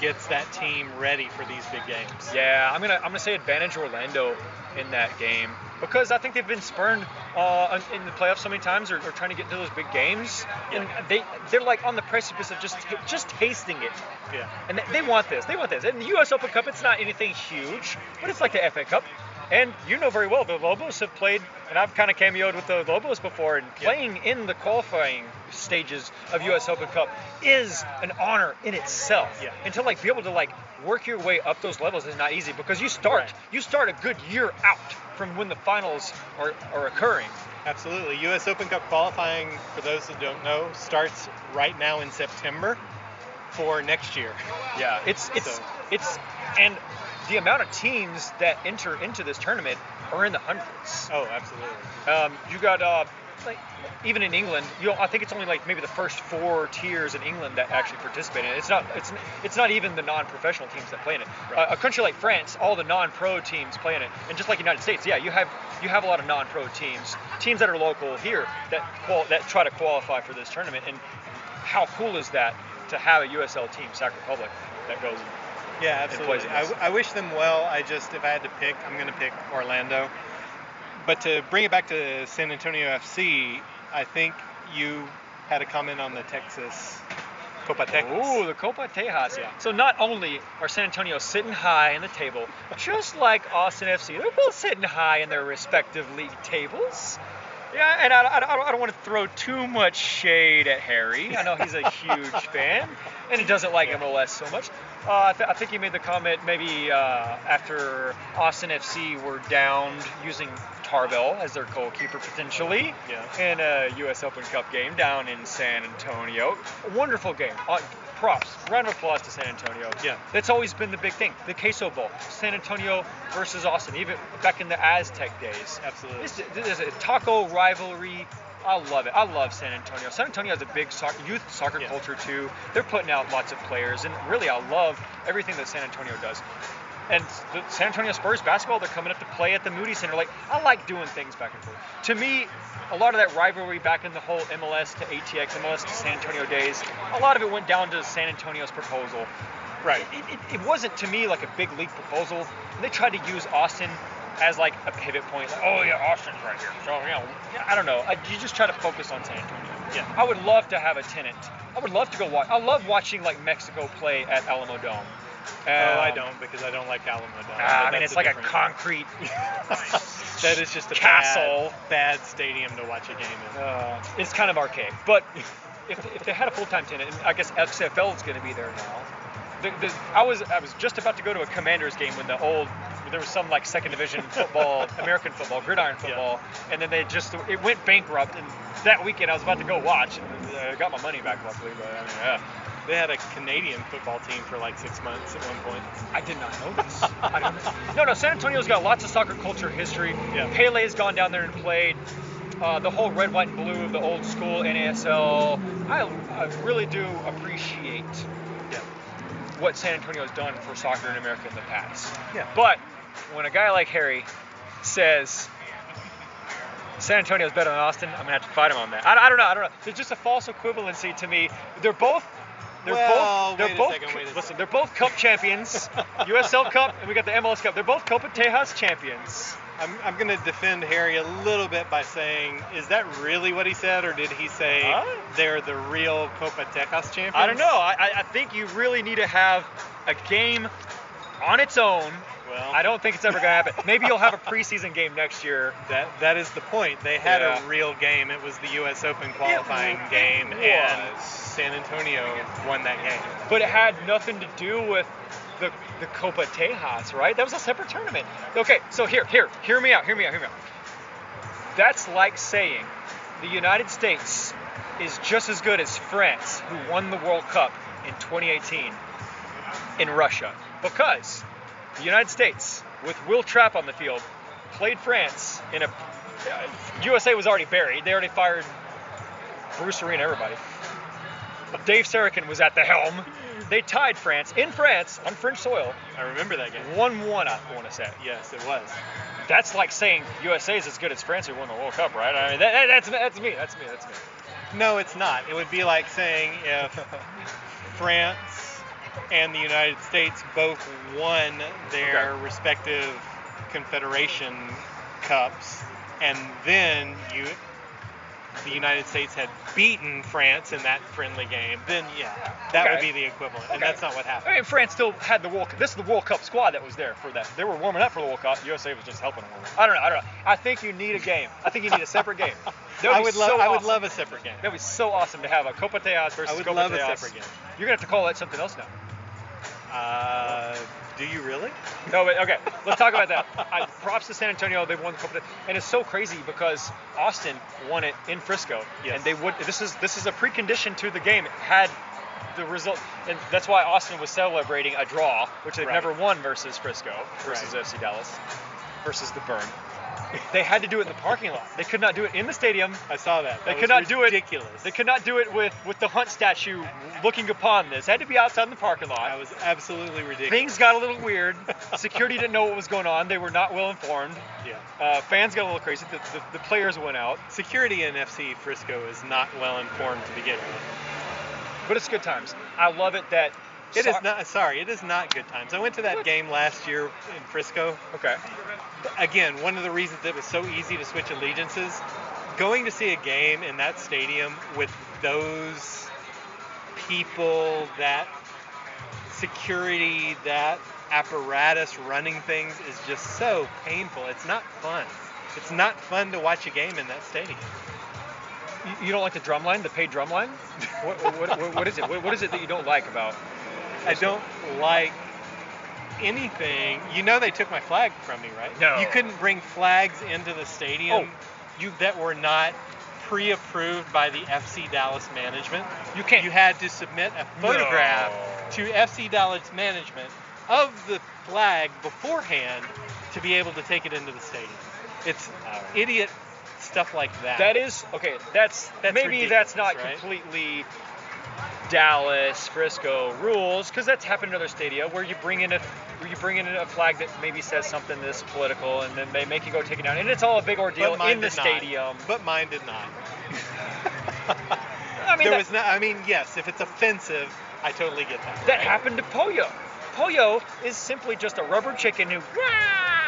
gets that team ready for these big games. Yeah, I'm gonna I'm gonna say advantage Orlando in that game because I think they've been spurned uh, in the playoffs so many times or, or trying to get to those big games, and they they're like on the precipice of just just tasting it. Yeah. And they, they want this. They want this. And the U.S. Open Cup, it's not anything huge, but it's like the FA Cup. And you know very well the Lobos have played, and I've kind of cameoed with the Lobos before, and Yeah. playing in the qualifying stages of U.S. Open Cup is an honor in itself. Yeah. And to like be able to like work your way up those levels is not easy because you start Right. you start a good year out from when the finals are, are occurring. Absolutely. U.S. Open Cup qualifying, for those that don't know, starts right now in September for next year. Yeah, it's it's So- it's and the amount of teams that enter into this tournament are in the hundreds. Oh, absolutely. Um, you got uh, like even in England, you know, I think it's only like maybe the first four tiers in England that actually participate in it. It's not it's it's not even the non-professional teams that play in it. Right. Uh, a country like France, all the non-pro teams play in it, and just like United States, yeah, you have you have a lot of non-pro teams, teams that are local here that qual- that try to qualify for this tournament. And how cool is that to have a USL team, Sac Republic, that goes? Yeah, absolutely. I, I wish them well. I just, if I had to pick, I'm going to pick Orlando. But to bring it back to San Antonio FC, I think you had a comment on the Texas Copa Texas. Ooh, the Copa Tejas. Yeah. So not only are San Antonio sitting high in the table, just like Austin FC, they're both sitting high in their respective league tables. Yeah, and I, I, I don't- I don't want to throw too much shade at Harry. I know he's a huge fan, and he doesn't like MLS so much. Uh, I, th- I think he made the comment maybe uh, after Austin FC were downed using Tarbell as their goalkeeper potentially Yeah. in a U.S. Open Cup game down in San Antonio. A wonderful game. Uh, props. Round of applause to San Antonio. Yeah. That's always been the big thing. The Queso Bowl. San Antonio versus Austin, even back in the Aztec days. Absolutely. This, this is a taco rivalry. I love it. I love San Antonio. San Antonio has a big soccer, youth soccer Yeah. culture too. They're putting out lots of players, and really, I love everything that San Antonio does. And the San Antonio Spurs basketball, they're coming up to play at the Moody Center. Like, I like doing things back and forth. To me, a lot of that rivalry back in the whole MLS to ATX, MLS to San Antonio days, a lot of it went down to San Antonio's proposal. Right. It, it, it wasn't to me like a big league proposal. And they tried to use Austin as like a pivot point. Like, oh yeah, Austin's right here. So you know, yeah, I don't know. I, you just try to focus on San Antonio. Yeah. I would love to have a tenant. I would love to go watch. I love watching like Mexico play at Alamo Dome. Oh, I Um, don't because I don't like Alamo Dome. Ah, I mean, it's like a concrete that is just a castle. bad, bad stadium to watch a game in. Uh, it's kind of archaic. But if, if they had a full-time tenant, I guess XFL is going to be there now. The, the, I was I was just about to go to a Commanders game when the old there was some like second division football, American football, gridiron football, and then they just it went bankrupt. And that weekend I was about to go watch, and uh, got my money back luckily. But I mean, yeah, They had a Canadian football team for like six months at one point. I did not know this. I don't, no, no, San Antonio's got lots of soccer culture history. Yeah. Pele's gone down there and played. Uh, the whole red, white, and blue of the old school NASL. I, I really do appreciate Yeah. What San Antonio has done for soccer in America in the past. Yeah. But when a guy like Harry says San Antonio's better than Austin, I'm gonna have to fight him on that. I, I don't know. I don't know. There's just a false equivalency to me. They're both. They're Well, both. They're wait a both. second, wait a listen, second. they're both Cup champions. USL Cup, and we got the MLS Cup. They're both Copa Tejas champions. I'm, I'm going to defend Harry a little bit by saying, is that really what he said, or did he say Huh? they're the real Copa Texas champions? I don't know. I, I- think you really need to have a game on its own. Well, I don't think it's ever gonna happen. Maybe you'll have a preseason game next year. That that is the point. They had Yeah. a real game. It was the U.S. Open qualifying It game, was. and San Antonio won that game. but it had nothing to do with the the Copa Tejas, right? That was a separate tournament. Okay, so here, here, hear me out, hear me out, hear me out. That's like saying the United States is just as good as France, who won the World Cup in 2018 in Russia, because the United States, with Will Trapp on the field, played France in a. Uh, USA was already buried. They already fired Bruce Arena, everybody. Dave Sarachan was at the helm. They tied France in France on French soil, I remember that game. 1 1, I want to say. Yes, it was. That's like saying USA is as good as France who won the World Cup, right? I mean, that, that- that's, that's me. That's me. That's me. No, it's not. It would be like saying if France and the United States both won their Okay. respective Confederation Cups, and then you, the United States had beaten France in that friendly game, then yeah, that would be the equivalent, and that's not what happened. I mean, France still had the World. Cup. This is the World Cup squad that was there for that. They were warming up for the World Cup. USA was just helping them. I don't know. I don't know. I think you need a game. I think you need a separate game. That I would love, so I would love a separate game. That'd be so awesome to have a Copa Tejas versus I would Copa love a separate game. You're gonna have to call that something else now. Uh, do you really? No, but okay. Let's talk about that. I, props to San Antonio. They won the Copa, and it's so crazy because Austin won it in Frisco, Yes. and they would. This is this is a precondition to the game. It Had the result, and that's why Austin was celebrating a draw, which they've Right. never won versus Frisco, versus Right. FC Dallas, versus the Burn. They had to do it in the parking lot. They could not do it in the stadium. I saw that. They That could was not do it. ridiculous. They could not do it with with the Hunt statue looking upon this. It had to be outside in the parking lot. That was absolutely ridiculous. Things got a little weird. Security didn't know what was going on. They were not well informed. Yeah. Uh, fans got a little crazy. The, the, the players went out, Security in FC Frisco is not well informed to begin with. but it's good times. I love it that It is not. Sorry, it is not good times. I went to that game last year in Frisco. Okay. Again, one of the reasons it was so easy to switch allegiances, going to see a game in that stadium with those people, that security, that apparatus running things is just so painful. It's not fun. It's not fun to watch a game in that stadium. You, don't like the drum line, the paid drum line? What, what, what, what is it? What, what is it that you don't like about? I don't like anything. You know they took my flag from me, right? No. You couldn't bring flags into the stadium oh. you that were not pre-approved by the FC Dallas management. You can't. You had to submit a photograph No. to FC Dallas management of the flag beforehand to be able to take it into the stadium. It's idiot stuff like that. That is okay. That's, That's maybe that's not right? completely Dallas, Frisco rules because that's happened in other stadia where you bring in a where you bring in a flag that maybe says something this political and then they make you go take it down and it's all a big ordeal in the did not. stadium. But mine did not. I mean there that, was not. I mean, yes, if it's offensive, I totally get that. that happened to Poyo. Poyo is simply just a rubber chicken who "Wah!"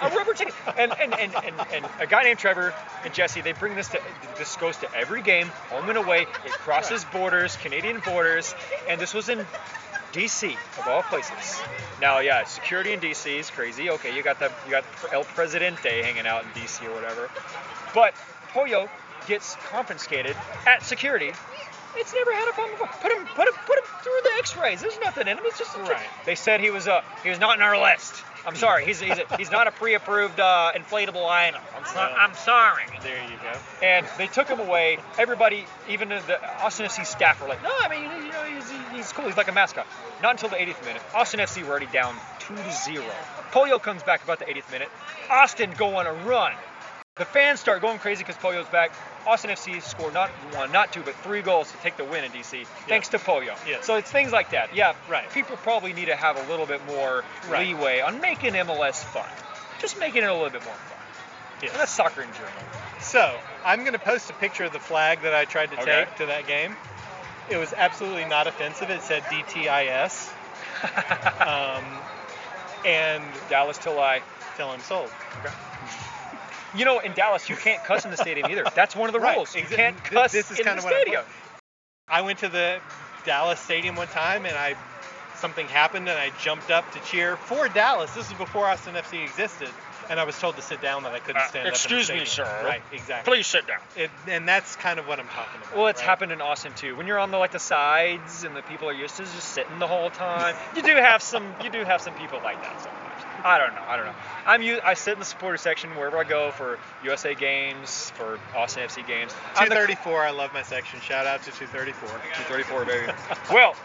A rubber chicken and and, and, and and a guy named Trevor and Jesse they bring this to this goes to every game home and away it crosses borders Canadian borders and this was in DC of all places now yeah security in DC is crazy okay you got the you got El Presidente hanging out in DC or whatever but Poyo gets confiscated at security it's never had a problem before. Put him, put him, put him through the X-rays. There's nothing in him. It's just a Right. They said he was uh he was not in our list. I'm sorry. He's he's, a, he's not a pre-approved uh, inflatable item. I'm, so, Well. I'm sorry. There you go. And they took him away. Everybody, even the Austin FC staff, were like, no, I mean, you know, he's, he's cool. He's like a mascot. Not until the 80th minute. Austin FC were already down two to zero. Polio comes back about the 80th minute. Austin go on a run. The fans start going crazy because Polio's back. Austin FC scored not one, not two, but three goals to take the win in DC, thanks to Polio. Yes. So it's things like that. Yeah, Right. People probably need to have a little bit more Right. leeway on making MLS fun. Just making it a little bit more fun. Yes. And that's soccer in general. So I'm going to post a picture of the flag that I tried to Okay. take to that game. It was absolutely not offensive. It said DTIS, um, and Dallas till I. till I'm sold. You know, in Dallas, you can't cuss in the stadium either. That's one of the Right, rules. You can't cuss this is in kinda the what I'm stadium. I went to the Dallas stadium one time, and I something happened, and I jumped up to cheer for Dallas. This is before Austin FC existed, and I was told to sit down that I couldn't Uh, stand up. excuse me, sir. Right, exactly. Please sit down. It, and that's kind of what I'm talking about. Well, it's right? happened in Austin too. When you're on the like the sides and the people are used to just sitting the whole time, you do have some you do have some people like that sometimes. I don't know. I don't know. I'm u- I sit in the supporter section wherever I go for USA games, for Austin FC games. I'm the- 234. I love my section. Shout out to 234. 234, baby. well,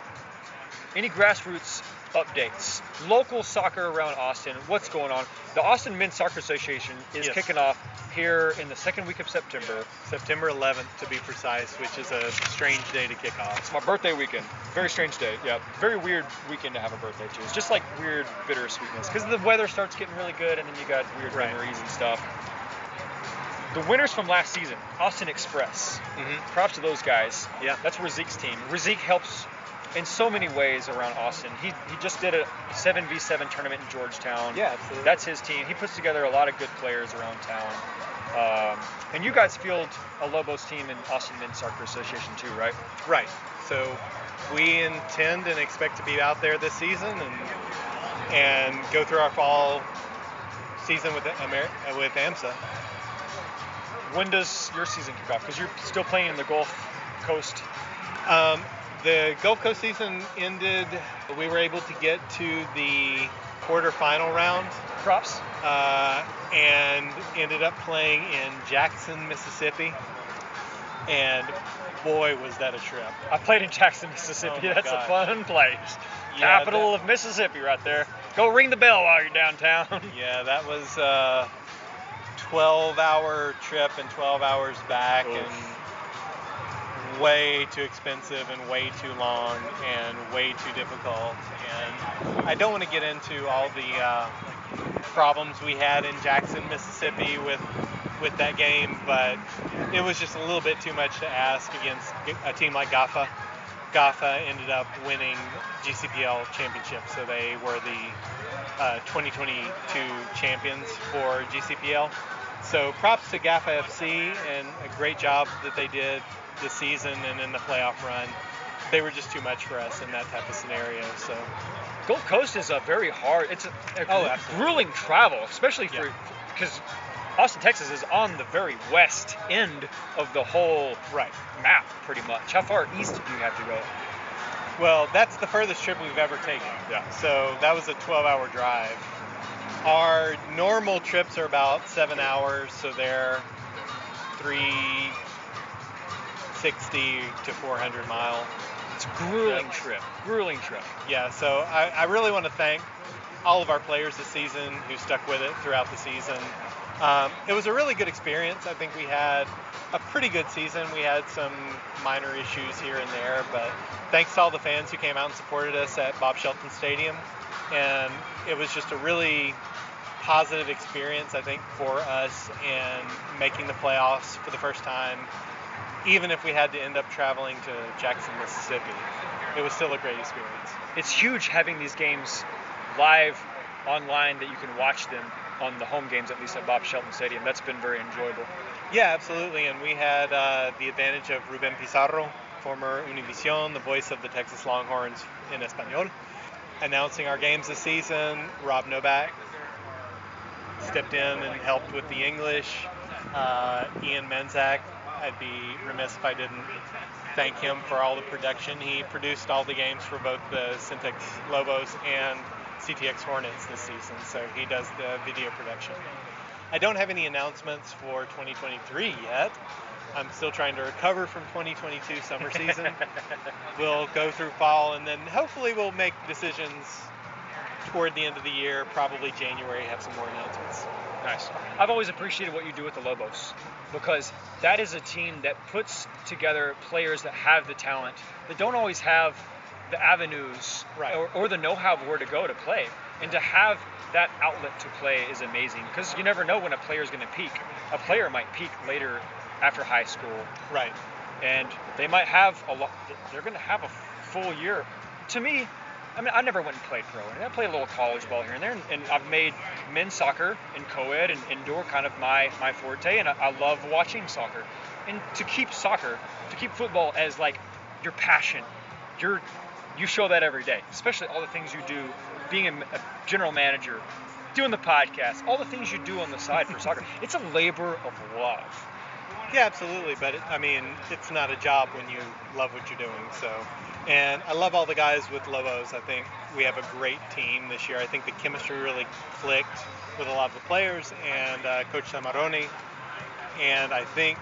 any grassroots updates? Local soccer around Austin, what's going on? The Austin Men's Soccer Association is Yes. kicking off here in the second week of September. September 11th to be precise, which is a strange day to kick off. It's my birthday weekend. Very strange day. Yeah, very weird weekend to have a birthday too. It's just like weird bittersweetness because the weather starts getting really good and then you got weird Right. memories and stuff. The winners from last season, Austin Express. hmm Props to those guys. Yeah. That's Razik's team. Razik helps in so many ways around Austin. He, he just did a 7v7 tournament in Georgetown. Yeah, absolutely. That's his team. He puts together a lot of good players around town. Um, and you guys field a Lobos team in Austin Men's Soccer Association too, right? Right. So we intend and expect to be out there this season and and go through our fall season with Amer- with AMSA. When does your season kick off? Because you're still playing in the Gulf Coast. Um, the Gulf Coast season ended. We were able to get to the quarterfinal round Props. uh, and ended up playing in Jackson, Mississippi. And boy, was that a trip. I played in Jackson, Mississippi. Oh That's gosh. a fun place. Yeah, Capital that- of Mississippi, right there. Go ring the bell while you're downtown. Yeah, that was a 12 hour trip and 12 hours back Oof. and way too expensive and way too long and way too difficult. And I don't want to get into all the uh, problems we had in Jackson, Mississippi with with that game, but it was just a little bit too much to ask against a team like GAFA. GAFA ended up winning GCPL championship, so they were the uh, 2022 champions for GCPL. So props to GAFA FC and a great job that they did this season and in the playoff run. They were just too much for us in that type of scenario. So Gulf Coast is a very hard. It's a, a Oh, grueling travel, especially for Yeah. because Austin, Texas is on the very west end of the whole right. map, pretty much. How far east do you have to go? Well, that's the furthest trip we've ever taken. Yeah. So that was a 12-hour drive. Our normal trips are about seven hours, so they're 360 to 400 mile. It's a grueling Yeah. trip. Grueling trip. Yeah. So I, I really want to thank all of our players this season who stuck with it throughout the season. Um, it was a really good experience. I think we had a pretty good season. We had some minor issues here and there, but thanks to all the fans who came out and supported us at Bob Shelton Stadium. And it was just a really positive experience, I think, for us and making the playoffs for the first time. Even if we had to end up traveling to Jackson, Mississippi, it was still a great experience. It's huge having these games live online that you can watch them on the home games, at least at Bob Shelton Stadium. That's been very enjoyable. Yeah, absolutely. And we had uh, the advantage of Ruben Pizarro, former Univision, the voice of the Texas Longhorns in Espanol, announcing our games this season. Rob Novak stepped in and helped with the English. Uh, Ian Menzak, I'd be remiss if I didn't thank him for all the production. He produced all the games for both the CenTex Lobos and CTX Hornets this season, so he does the video production. I don't have any announcements for 2023 yet. I'm still trying to recover from 2022 summer season. we'll go through fall and then hopefully we'll make decisions toward the end of the year, probably January, have some more announcements. Nice. I've always appreciated what you do with the Lobos because that is a team that puts together players that have the talent, that don't always have the avenues Right. or, or the know-how of where to go to play. And to have that outlet to play is amazing because you never know when a player is going to peak. A player might peak later after high school Right. and they might have a lot. They're going to have a full year. To me, I mean, I never went and played pro. I played a little college ball here and there, and, and I've made men's soccer and co-ed and indoor kind of my my forte, and I, I love watching soccer. And to keep soccer, to keep football as like your passion, you're you show that every day, especially all the things you do, being a, a general manager, doing the podcast, all the things you do on the side for soccer. It's a labor of love. Yeah, absolutely. But it, I mean, it's not a job when you love what you're doing. So, and I love all the guys with Lobos. I think we have a great team this year. I think the chemistry really clicked with a lot of the players and uh, Coach Samaroni. And I think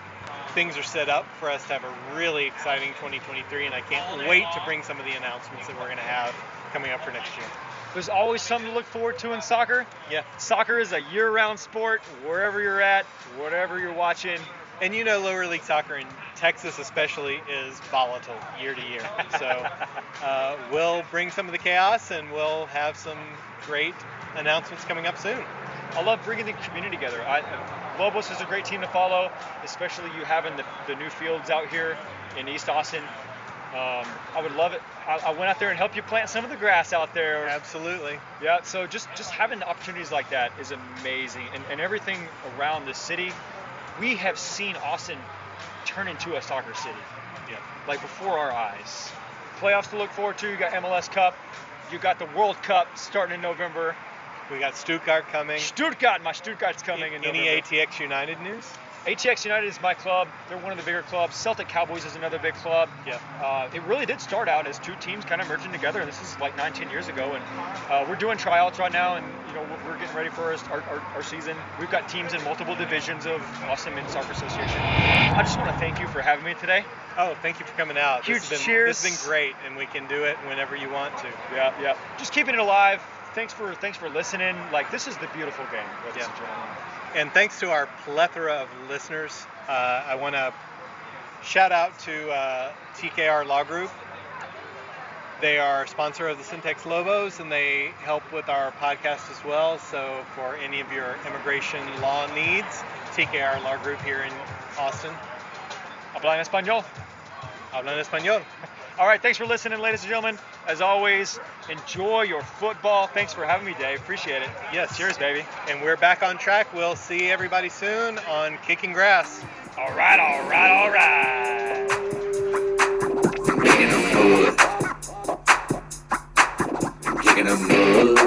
things are set up for us to have a really exciting 2023. And I can't wait to bring some of the announcements that we're going to have coming up for next year. There's always something to look forward to in soccer. Yeah. Soccer is a year-round sport, wherever you're at, whatever you're watching. And you know, lower league soccer in Texas, especially, is volatile year to year. So uh, we'll bring some of the chaos, and we'll have some great announcements coming up soon. I love bringing the community together. I, Lobos is a great team to follow, especially you having the, the new fields out here in East Austin. Um, I would love it. I, I went out there and helped you plant some of the grass out there. Absolutely. Yeah, so just just having opportunities like that is amazing, and, and everything around the city, we have seen Austin turn into a soccer city, Yeah. like before our eyes. Playoffs to look forward to. You got MLS Cup, you got the World Cup starting in November. We got Stuttgart coming. Stuttgart, my Stuttgart's coming in Any November. ATX United news? ATX United is my club. They're one of the bigger clubs. Celtic Cowboys is another big club. Yeah. Uh, it really did start out as two teams kind of merging together, this is like 19 years ago. And uh, we're doing tryouts right now, and you know we're, getting ready for our, our, our, season. We've got teams in multiple divisions of Austin Men's Soccer Association. I just want to thank you for having me today. Oh, thank you for coming out. Huge this been, cheers. This has been great, and we can do it whenever you want to. Yeah, yeah. Just keeping it alive. Thanks for thanks for listening. Like this is the beautiful game, ladies Yeah. and gentlemen. And thanks to our plethora of listeners, uh, I want to shout out to uh, TKR Law Group. They are a sponsor of the CenTex Lobos and they help with our podcast as well. So, for any of your immigration law needs, TKR Law Group here in Austin. Habla en español. Hablan español. All right, thanks for listening, ladies and gentlemen. As always, enjoy your football. Thanks for having me, Dave. Appreciate it. Yes. Cheers, baby. And we're back on track. We'll see everybody soon on Kicking Grass. All right, all right, all right. Kicking them mud. Kicking them mud.